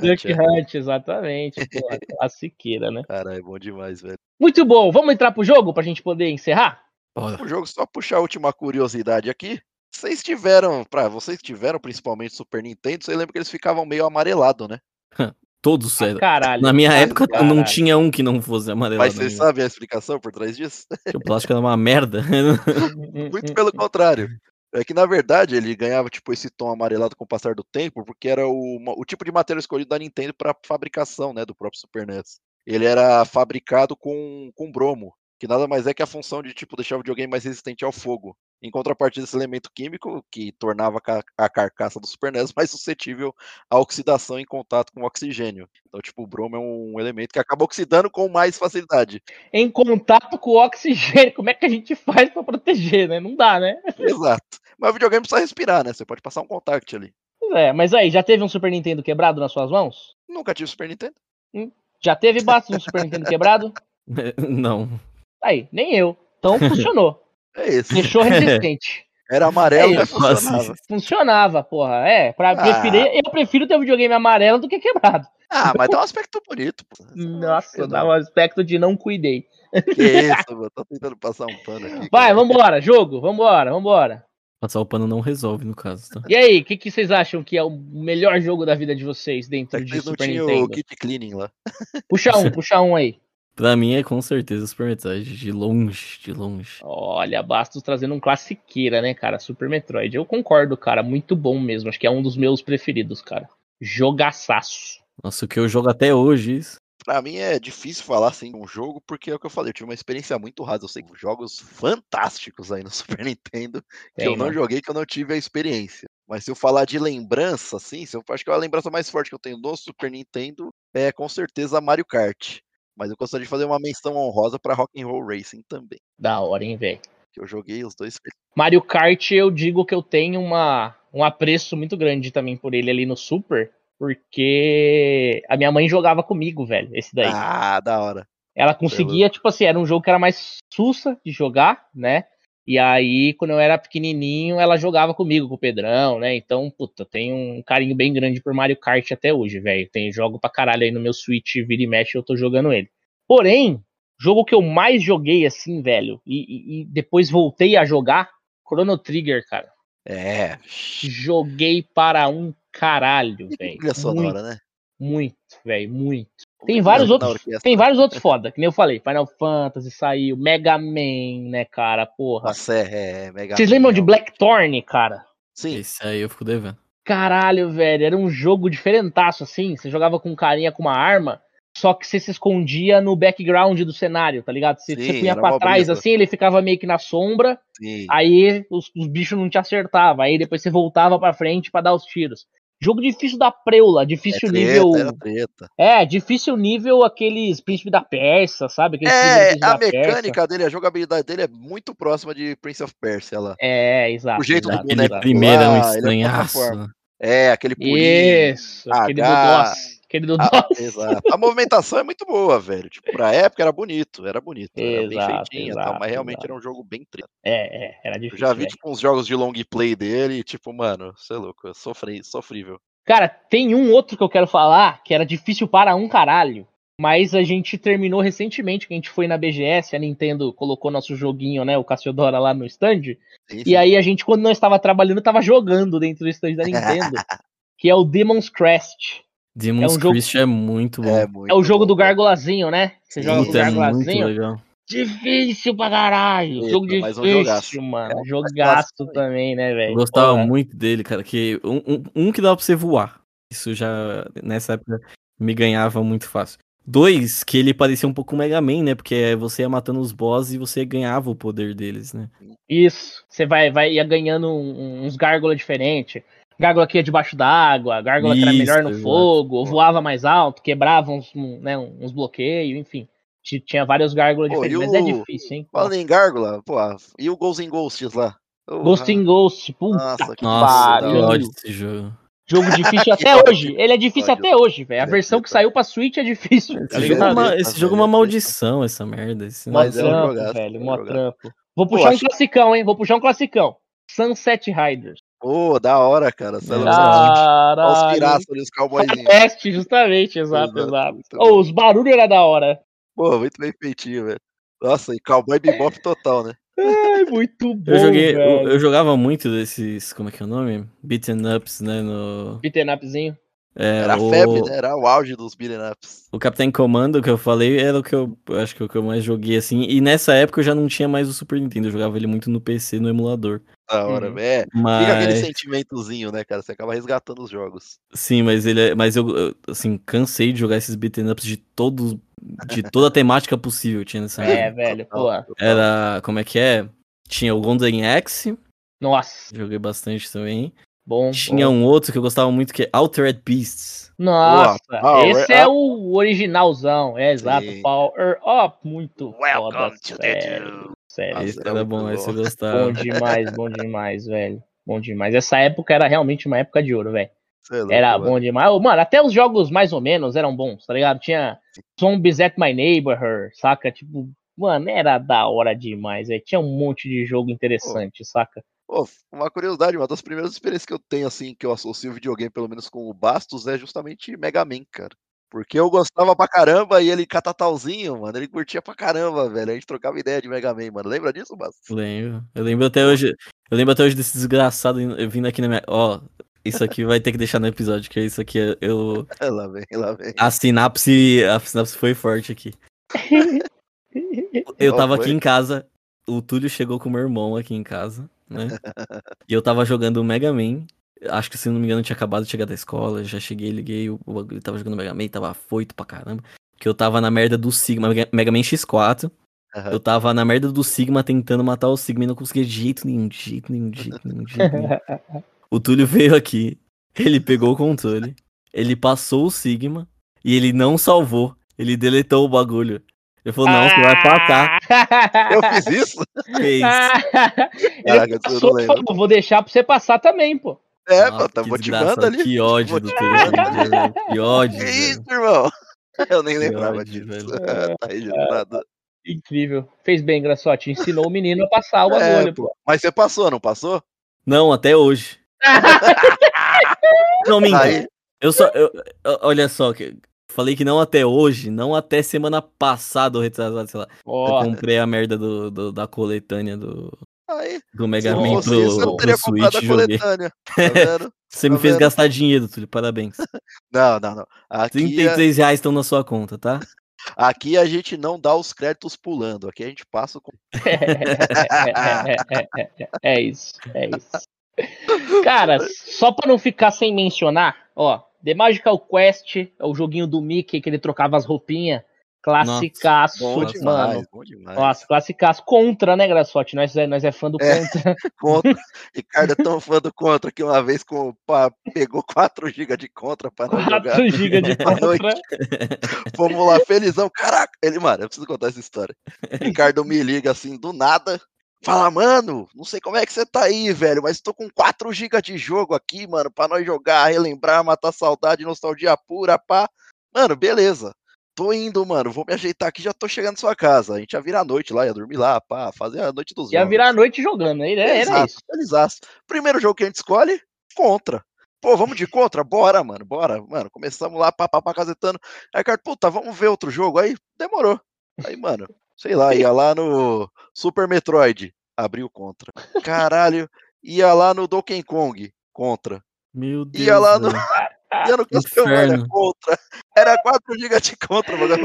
Duck é. Hunt, exatamente. Porra, classiqueira, né? Caralho, é bom demais, velho. Muito bom. Vamos entrar pro jogo pra gente poder encerrar? O jogo, só puxar a última curiosidade aqui. Vocês tiveram, pra vocês tiveram principalmente Super Nintendo, você lembra que eles ficavam meio amarelado, né? Todos ah, caralho. Na minha Mas, época caralho. não tinha um que não fosse amarelado. Mas vocês sabem a explicação por trás disso? Que o plástico era uma merda. Muito pelo contrário. É que na verdade ele ganhava tipo esse tom amarelado com o passar do tempo, porque era o, o tipo de material escolhido da Nintendo para fabricação, né, do próprio Super NES. Ele era fabricado com, com bromo, que nada mais é que a função de tipo deixar o videogame mais resistente ao fogo. Em contrapartida, esse elemento químico que tornava a carcaça do Super NES mais suscetível à oxidação em contato com o oxigênio. Então, tipo, o bromo é um elemento que acaba oxidando com mais facilidade. Em contato com o oxigênio, como é que a gente faz para proteger, né? Não dá, né? Exato. Mas o videogame precisa respirar, né? Você pode passar um contact ali. É, mas aí, já teve um Super Nintendo quebrado nas suas mãos? Nunca tive Super Nintendo. Hum. Já teve Bastos um Super Nintendo quebrado? Não. Aí, nem eu. Então funcionou. É isso. Deixou resistente. Era amarelo, É, funcionava. Funcionava, porra. É, pra Ah. preferir, eu prefiro ter um videogame amarelo do que quebrado. Ah, mas dá um aspecto bonito, pô. Nossa, dá um aspecto de não cuidei. Que isso, mano. Tô tentando passar um pano aqui. Vai, cara. vambora, jogo, vambora, vambora. Passar o pano não resolve, no caso, tá? E aí, o que, que vocês acham que é o melhor jogo da vida de vocês É dentro que de Super tinham o Nintendo? kit cleaning lá. Puxa um, puxa um aí. Pra mim é com certeza Super Metroid. De longe, de longe. Olha, Bastos trazendo um classiqueira, né, cara? Super Metroid. Eu concordo, cara. Muito bom mesmo. Acho que é um dos meus preferidos, cara. Jogaçaço. Nossa, o que eu jogo até hoje, isso. Pra mim é difícil falar assim de um jogo, porque é o que eu falei, eu tive uma experiência muito rasa. Eu sei jogos fantásticos aí no Super Nintendo que Tem, eu não né? joguei, que eu não tive a experiência. Mas se eu falar de lembrança, assim, se eu acho que a lembrança mais forte que eu tenho do Super Nintendo é com certeza Mario Kart. Mas eu gostaria de fazer uma menção honrosa pra Rock'n'Roll Racing também, Da hora, hein, velho. que eu joguei os dois. Mario Kart, eu digo que eu tenho uma, um apreço muito grande também por ele ali no Super, porque a minha mãe jogava comigo, velho, esse daí. Ah, da hora. Ela conseguia, tipo assim, era um jogo que era mais sussa de jogar, né? E aí, quando eu era pequenininho, ela jogava comigo, com o Pedrão, né? Então, puta, tenho um carinho bem grande por Mario Kart até hoje, velho. Tem jogo pra caralho aí no meu Switch, vira e mexe, eu tô jogando ele. Porém, jogo que eu mais joguei, assim, velho, e, e- e depois voltei a jogar, Chrono Trigger, cara. É. Joguei para um caralho, velho. trilha sonora, né? Muito, velho, muito. Tem vários outros, tem vários outros foda, que nem eu falei. Final Fantasy saiu, Mega Man, né, cara, porra. Nossa, é, é mega. Vocês Man, lembram de é um- Blackthorn, cara? Sim. Esse aí eu fico devendo. Caralho, velho, era um jogo diferentaço, assim. Você jogava com um carinha com uma arma, só que você se escondia no background do cenário, tá ligado? Você, você Sim, punha era pra trás, brisa. assim, ele ficava meio que na sombra, Sim. aí os, os bichos não te acertavam. Aí depois você voltava pra frente pra dar os tiros. Jogo difícil da preula, É difícil treta, nível. treta. É, difícil nível aqueles Príncipe da Persa, sabe? Aqueles do É, a da Persa. mecânica dele, a jogabilidade dele é muito próxima de Prince of Persia lá. É, exato. O jeito do exato, boneco Aquele exato. primeiro é um é estranhaço. É, aquele pulinho. Isso, aquele do H, DOS. Aquele do Ah, exato. A movimentação é muito boa, velho. Tipo, pra época era bonito, era bonito. Era bem Exato, e exato, tal, mas realmente exato. era um jogo bem treta. É, é, era Eu difícil. já vi, velho. tipo, uns jogos de long play dele e, tipo, mano, você é louco, sofri, sofrível. Cara, tem um outro que eu quero falar que era difícil para um caralho. Mas a gente terminou recentemente, que a gente foi na BGS, a Nintendo colocou nosso joguinho, né, o Cassiodora lá no stand. Sim, E sim. aí a gente, quando não estava trabalhando, tava jogando dentro do stand da Nintendo. que é o Demon's Crest. Demon's É um jogo- Christ é muito bom. É, muito É o jogo bom, do. Gargolazinho, né? Você Sim, joga com o é muito Gargolazinho. legal. Difícil pra caralho. Eita, jogo mas um difícil, jogaço. mano. É, jogaço clássico também, né, velho? Eu gostava Porra. muito dele, cara. Que um, um, um que dava pra você voar. Isso já, nessa época, me ganhava muito fácil. Dois, que ele parecia um pouco Mega Man, né? Porque você ia matando os bosses e você ganhava o poder deles, né? Isso. Você vai, vai ia ganhando um- uns gárgula diferentes. Gárgula que ia debaixo d'água, gárgula que era Isso, melhor no exato. fogo, voava mais alto, quebrava uns, um, né, uns bloqueios, enfim. Ti- Tinha vários gárgulas Pô, diferentes, e mas é o- difícil, hein? Falando em Gárgula, pô, e o Ghosts in Ghosts lá? Porra. Ghost in Ghost, puta Nossa, que Nossa, pariu. jogo. Jogo difícil até ódio. hoje. Ele é difícil Ódio. até hoje, velho. A é versão que saiu pra Switch é difícil. tá Esse jogo, é ligado? uma, esse jogo é uma maldição, essa merda. Esse Mó Mas é um velho. é um Mó trampo. Vou Pô, puxar um acho- classicão, hein? Vou puxar um classicão. Sunset Riders. Pô, da hora, cara. É É. Olha os Caralho. piraços ali, os cowboyzinhos. Faroeste, justamente, exato, Exato, exato. bom. os barulhos eram da hora. Pô, muito bem feitinho, velho. Nossa, e cowboy bebop total, né? Ai, muito bom, Eu, joguei, eu, eu jogava muito desses. Como é que é o nome? Beaten ups, né? No, Beaten upzinho. É, Era a o, febre, né? Era o auge dos beat'em ups. O Captain Commando que eu falei era o que eu acho que é o que eu mais joguei assim. E nessa época eu já não tinha mais o Super Nintendo, eu jogava ele muito no PC, no emulador. Da hora, velho. É, Fica aquele Mas sentimentozinho, né, cara? Você acaba resgatando os jogos. sim, mas ele é, mas eu assim, cansei de jogar esses beaten ups de todos de toda a temática possível tinha nessa É, época. velho, pô. Era, como é que é? Tinha o Golden Axe, Nossa, joguei bastante também. Bom. Tinha bom. um outro que eu gostava muito que é Altered Beasts. Nossa, Power esse é Up. o originalzão, é exato. Sim. Power Up, muito foda, Welcome to the sério, sério. Nossa, esse era era bom, bom. esse eu Bom gostava. demais, bom demais, velho. Bom demais. Essa época era realmente uma época de ouro, velho. É louco, Era mano. bom demais. Mano, até os jogos mais ou menos eram bons, tá ligado? Tinha Zombies at My Neighborhood, saca? Tipo, Mano, era da hora demais, velho. Tinha um monte de jogo interessante, saca? Pô, uma curiosidade, uma das primeiras experiências que eu tenho, assim, que eu associo o videogame, pelo menos com o Bastos, é justamente Mega Man, cara. Porque eu gostava pra caramba e ele catatalzinho, mano, ele curtia pra caramba, velho. A gente trocava ideia de Mega Man, mano. Lembra disso, Bastos? Lembro. Eu lembro até hoje. Eu lembro até hoje desse desgraçado vindo aqui na minha. Ó, isso aqui vai ter que deixar no episódio, que isso aqui eu. lá vem, lá vem. A sinapse. A sinapse foi forte aqui. eu tava aqui em casa. O Túlio chegou com o meu irmão aqui em casa, né? e eu tava jogando o Mega Man. Acho que se não me engano, tinha acabado de chegar da escola. Já cheguei, liguei. O bagulho tava jogando Mega Man, tava afoito pra caramba. Que eu tava na merda do Sigma, Mega Man X4. Uhum. Eu tava na merda do Sigma tentando matar o Sigma e não conseguia de jeito nenhum, de jeito nenhum, de jeito nenhum, de jeito nenhum. o Túlio veio aqui, ele pegou o controle, ele passou o Sigma e ele não salvou. Ele deletou o bagulho. Ele falou, não, você vai passar. Eu fiz isso? Fez. Caraca, passou, falou, vou deixar pra você passar também, pô. É, Nossa, pô, tá motivando ali. Que ódio do telefone, Que ódio. Que isso, irmão? Eu nem que lembrava ódio, disso. Velho. tá registrado. Incrível. Fez bem, Graçote. Ensinou o menino a passar o é, bagulho, pô. Mas você passou, não passou? Não, até hoje. não, minta. Eu só. Eu, olha só, que falei que não até hoje, não até semana passada, retrasado, sei lá. Oh. Eu comprei a merda do, do da coletânea do, Aí, do Mega Man pro, isso, eu pro Switch. Tá você tá me fez gastar dinheiro, Túlio, parabéns. Não, não, não. Aqui 33 é... reais estão na sua conta, tá? Aqui a gente não dá os créditos pulando, aqui a gente passa com. é isso, é isso. Cara, só para não ficar sem mencionar, ó, The Magical Quest é o joguinho do Mickey que ele trocava as roupinhas. Classicaço, Nossa, bom demais, mano. Bom demais. Nossa, classicaço. Contra, né, Graçote? Nós é, nós é fã do é, Contra. contra. Ricardo é tão fã do Contra que uma vez com, pá, pegou 4 GB de Contra para 4 GB de Contra. Fomos lá, felizão. Caraca, ele, mano, eu preciso contar essa história. Ricardo me liga assim, do nada. Fala, mano, não sei como é que você tá aí, velho, mas tô com 4 GB de jogo aqui, mano, pra nós jogar, relembrar, matar saudade, nostalgia pura, pá. Mano, beleza tô indo, mano, vou me ajeitar aqui, já tô chegando na sua casa. A gente ia virar a noite lá, ia dormir lá, pá, fazer a noite dos Ia jogos. virar a noite jogando, era, era isso. Exato. Primeiro jogo que a gente escolhe, contra. Pô, vamos de contra? Bora, mano, bora. Mano, começamos lá, pá, pá, pá, casetando. Aí, cara, puta, vamos ver outro jogo. Aí, demorou. Aí, mano, sei lá, ia lá no Super Metroid, abriu contra. Caralho, ia lá no Donkey Kong, contra. Meu Deus. Ia lá no... ia no Castlevania contra. Era 4 GB de contra, mano.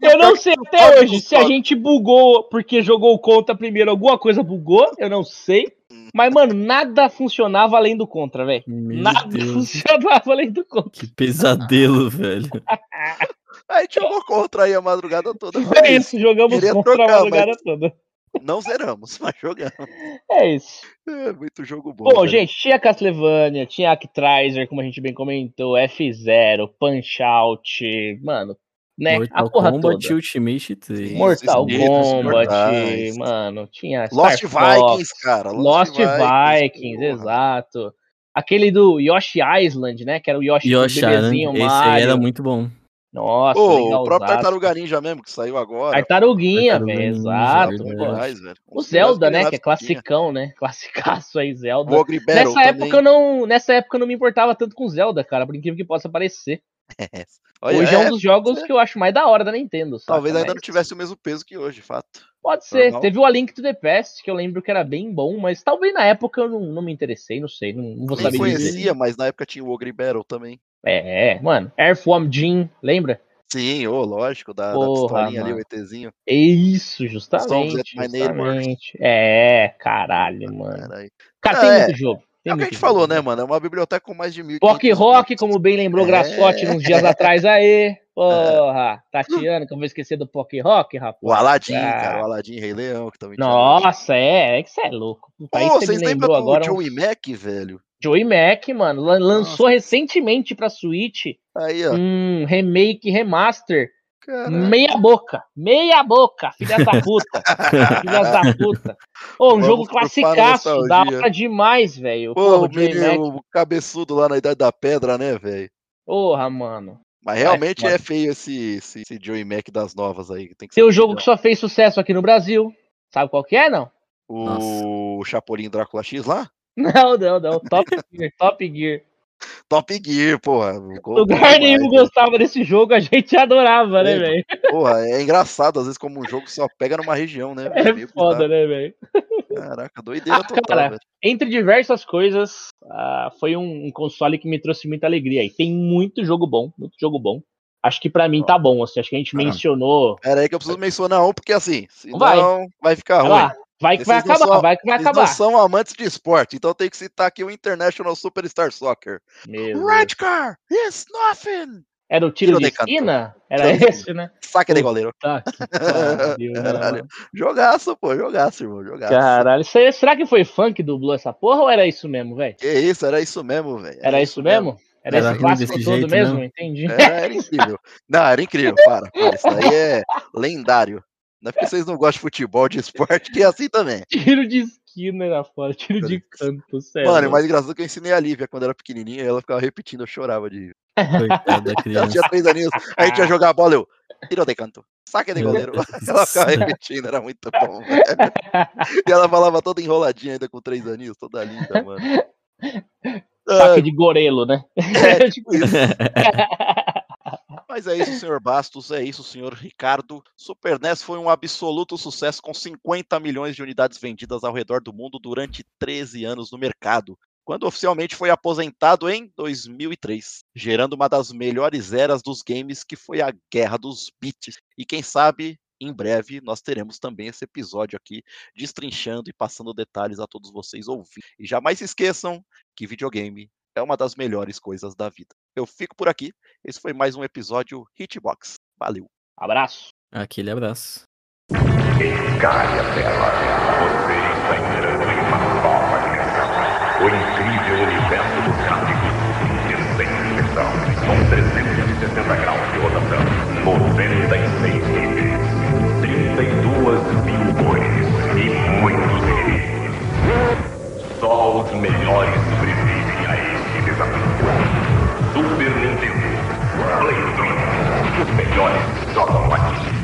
Eu não sei até hoje se a gente bugou porque jogou contra primeiro, alguma coisa bugou, eu não sei. Mas, mano, nada funcionava além do contra, velho. Nada Deus. funcionava além do contra. Que pesadelo, velho. Aí jogou contra aí a madrugada toda. É isso, jogamos Queria contra trocar, a madrugada mas... toda. Não zeramos, mas jogamos. É isso. É, muito jogo bom. Bom, gente, tinha Castlevania, tinha Actraiser, como a gente bem comentou, F0, Punch Out, mano, né? Mortal a porra Kombat toda. Ultimate 3. Mortal Kombat, mano, tinha Lost Star Vikings, Fox, cara. Lost, Lost Vikings, Vikings exato. Aquele do Yoshi Island, né? Que era o Yoshi, Yoshi bebezinho Esse aí era muito bom. Nossa, oh, o próprio Tartaruga Ninja mesmo, que saiu agora. Tartaruguinha, velho, exato. Demais, o Zelda, né, que é classicão, né? Classicaço aí, Zelda. Nessa época, eu não, nessa época eu não me importava tanto com Zelda, cara, por incrível que possa parecer. É. Olha, hoje é, é, um dos jogos é. que eu acho mais da hora da Nintendo. Saca? Talvez ainda não tivesse o mesmo peso que hoje, fato. Pode ser. Normal. Teve o A Link to the Past, que eu lembro que era bem bom, mas talvez na época eu não, não me interessei, não sei, não, não vou Nem saber conhecia, dizer. mas na época tinha o Ogre Battle também. É, mano. Earthworm Jim, lembra? Sim, oh, lógico, da, Porra, da pistolinha ali, o ETzinho. É isso, justamente. justamente. É, caralho, mano. Cara, é, tem muito jogo. Tem é o que a gente jogo, falou, né, mano? É uma biblioteca com mais de mil. Rock Rock, como bem lembrou é... Graçote uns dias atrás aí. Porra, é. Tatiana, que eu vou esquecer do Pock Rock, rapaz. O Aladdin, ah. cara, o Aladdin Rei Leão, que também Nossa, é, é que você é louco. Pô, vocês lembram do agora Joey um... Mac, velho? Joey Mac, mano, lançou Nossa. recentemente pra Switch Aí, ó. um remake, remaster. Caraca. Meia boca, meia boca, filha da puta, filha da puta. Ô, um jogo classicaço, da hora demais, velho. Pô, o, menino, o cabeçudo lá na Idade da Pedra, né, velho? Porra, mano. Mas realmente é, é feio esse, esse, esse Joey Mac das novas aí. Tem, que Tem um jogo que só fez sucesso aqui no Brasil. Sabe qual que é, não? O Nossa. Chapolin Drácula X lá? Não, não, não. Top Gear, Top Gear. Top Gear, porra. Lugar nenhum gostava desse jogo, a gente adorava, né, velho? Porra, é engraçado, às vezes, como um jogo só pega numa região, né? É foda, né, velho? Caraca, doideira ah, total, cara, Entre diversas coisas, uh, foi um, um, console que me trouxe muita alegria. E tem muito jogo bom, muito jogo bom. Acho que para mim tá bom, assim, acho que a gente ah, mencionou. Pera aí que eu preciso mencionar um, porque assim, senão vai, vai ficar ruim. Lá. Vai que vai acabar, são, vai que vai acabar. Não são amantes de esporte, então tem que citar aqui o International Superstar Soccer. Meu Red car is nothing. Era o tiro, tiro de, de esquina? Era tiro esse, né? Saque de goleiro. Tá, pariu, né, jogaço, pô, jogaço, irmão, jogaço. Caralho, será que foi funk que dublou essa porra ou era isso mesmo, velho? Que isso, era isso mesmo, velho. Era, era, isso mesmo? mesmo? Era, era esse clássico todo jeito, mesmo? Não. Entendi. Era, era incrível. Não, era incrível, para, para. Isso aí é lendário. Não é porque vocês não gostam de futebol, de esporte, que é assim também. Tiro de esquina era fora, tiro de canto, sério. Mano, é mais engraçado que eu ensinei a Lívia quando era pequenininha, e ela ficava repetindo, eu chorava de. Coitada Ela tinha três aninhos, a gente ia jogar a bola, eu. Tiro de canto, saque de goleiro. Ela ficava repetindo, era muito bom, velho. E ela falava toda enroladinha ainda com três aninhos, toda linda, mano. Saque de gorelo, né? É, tipo isso. Mas é isso, senhor Bastos, é isso, senhor Ricardo. Super NES foi um absoluto sucesso com 50 milhões de unidades vendidas ao redor do mundo durante 13 anos no mercado, quando oficialmente foi aposentado em 2003, gerando uma das melhores eras dos games, que foi a Guerra dos Bits. E quem sabe, em breve, nós teremos também esse episódio aqui, destrinchando e passando detalhes a todos vocês ouvir. E jamais se esqueçam que videogame é uma das melhores coisas da vida. Eu fico por aqui. Esse foi mais um episódio Hitbox. Valeu. Abraço. Aquele abraço. Escalha, bela, você está entrando em uma nova O incrível universo do tráfico de sem exceção, com 360 graus de rotação, 96 níveis, 32 mil cores e muitos perigos. Só os melhores sobrevivem. Enjoy it. Drop on what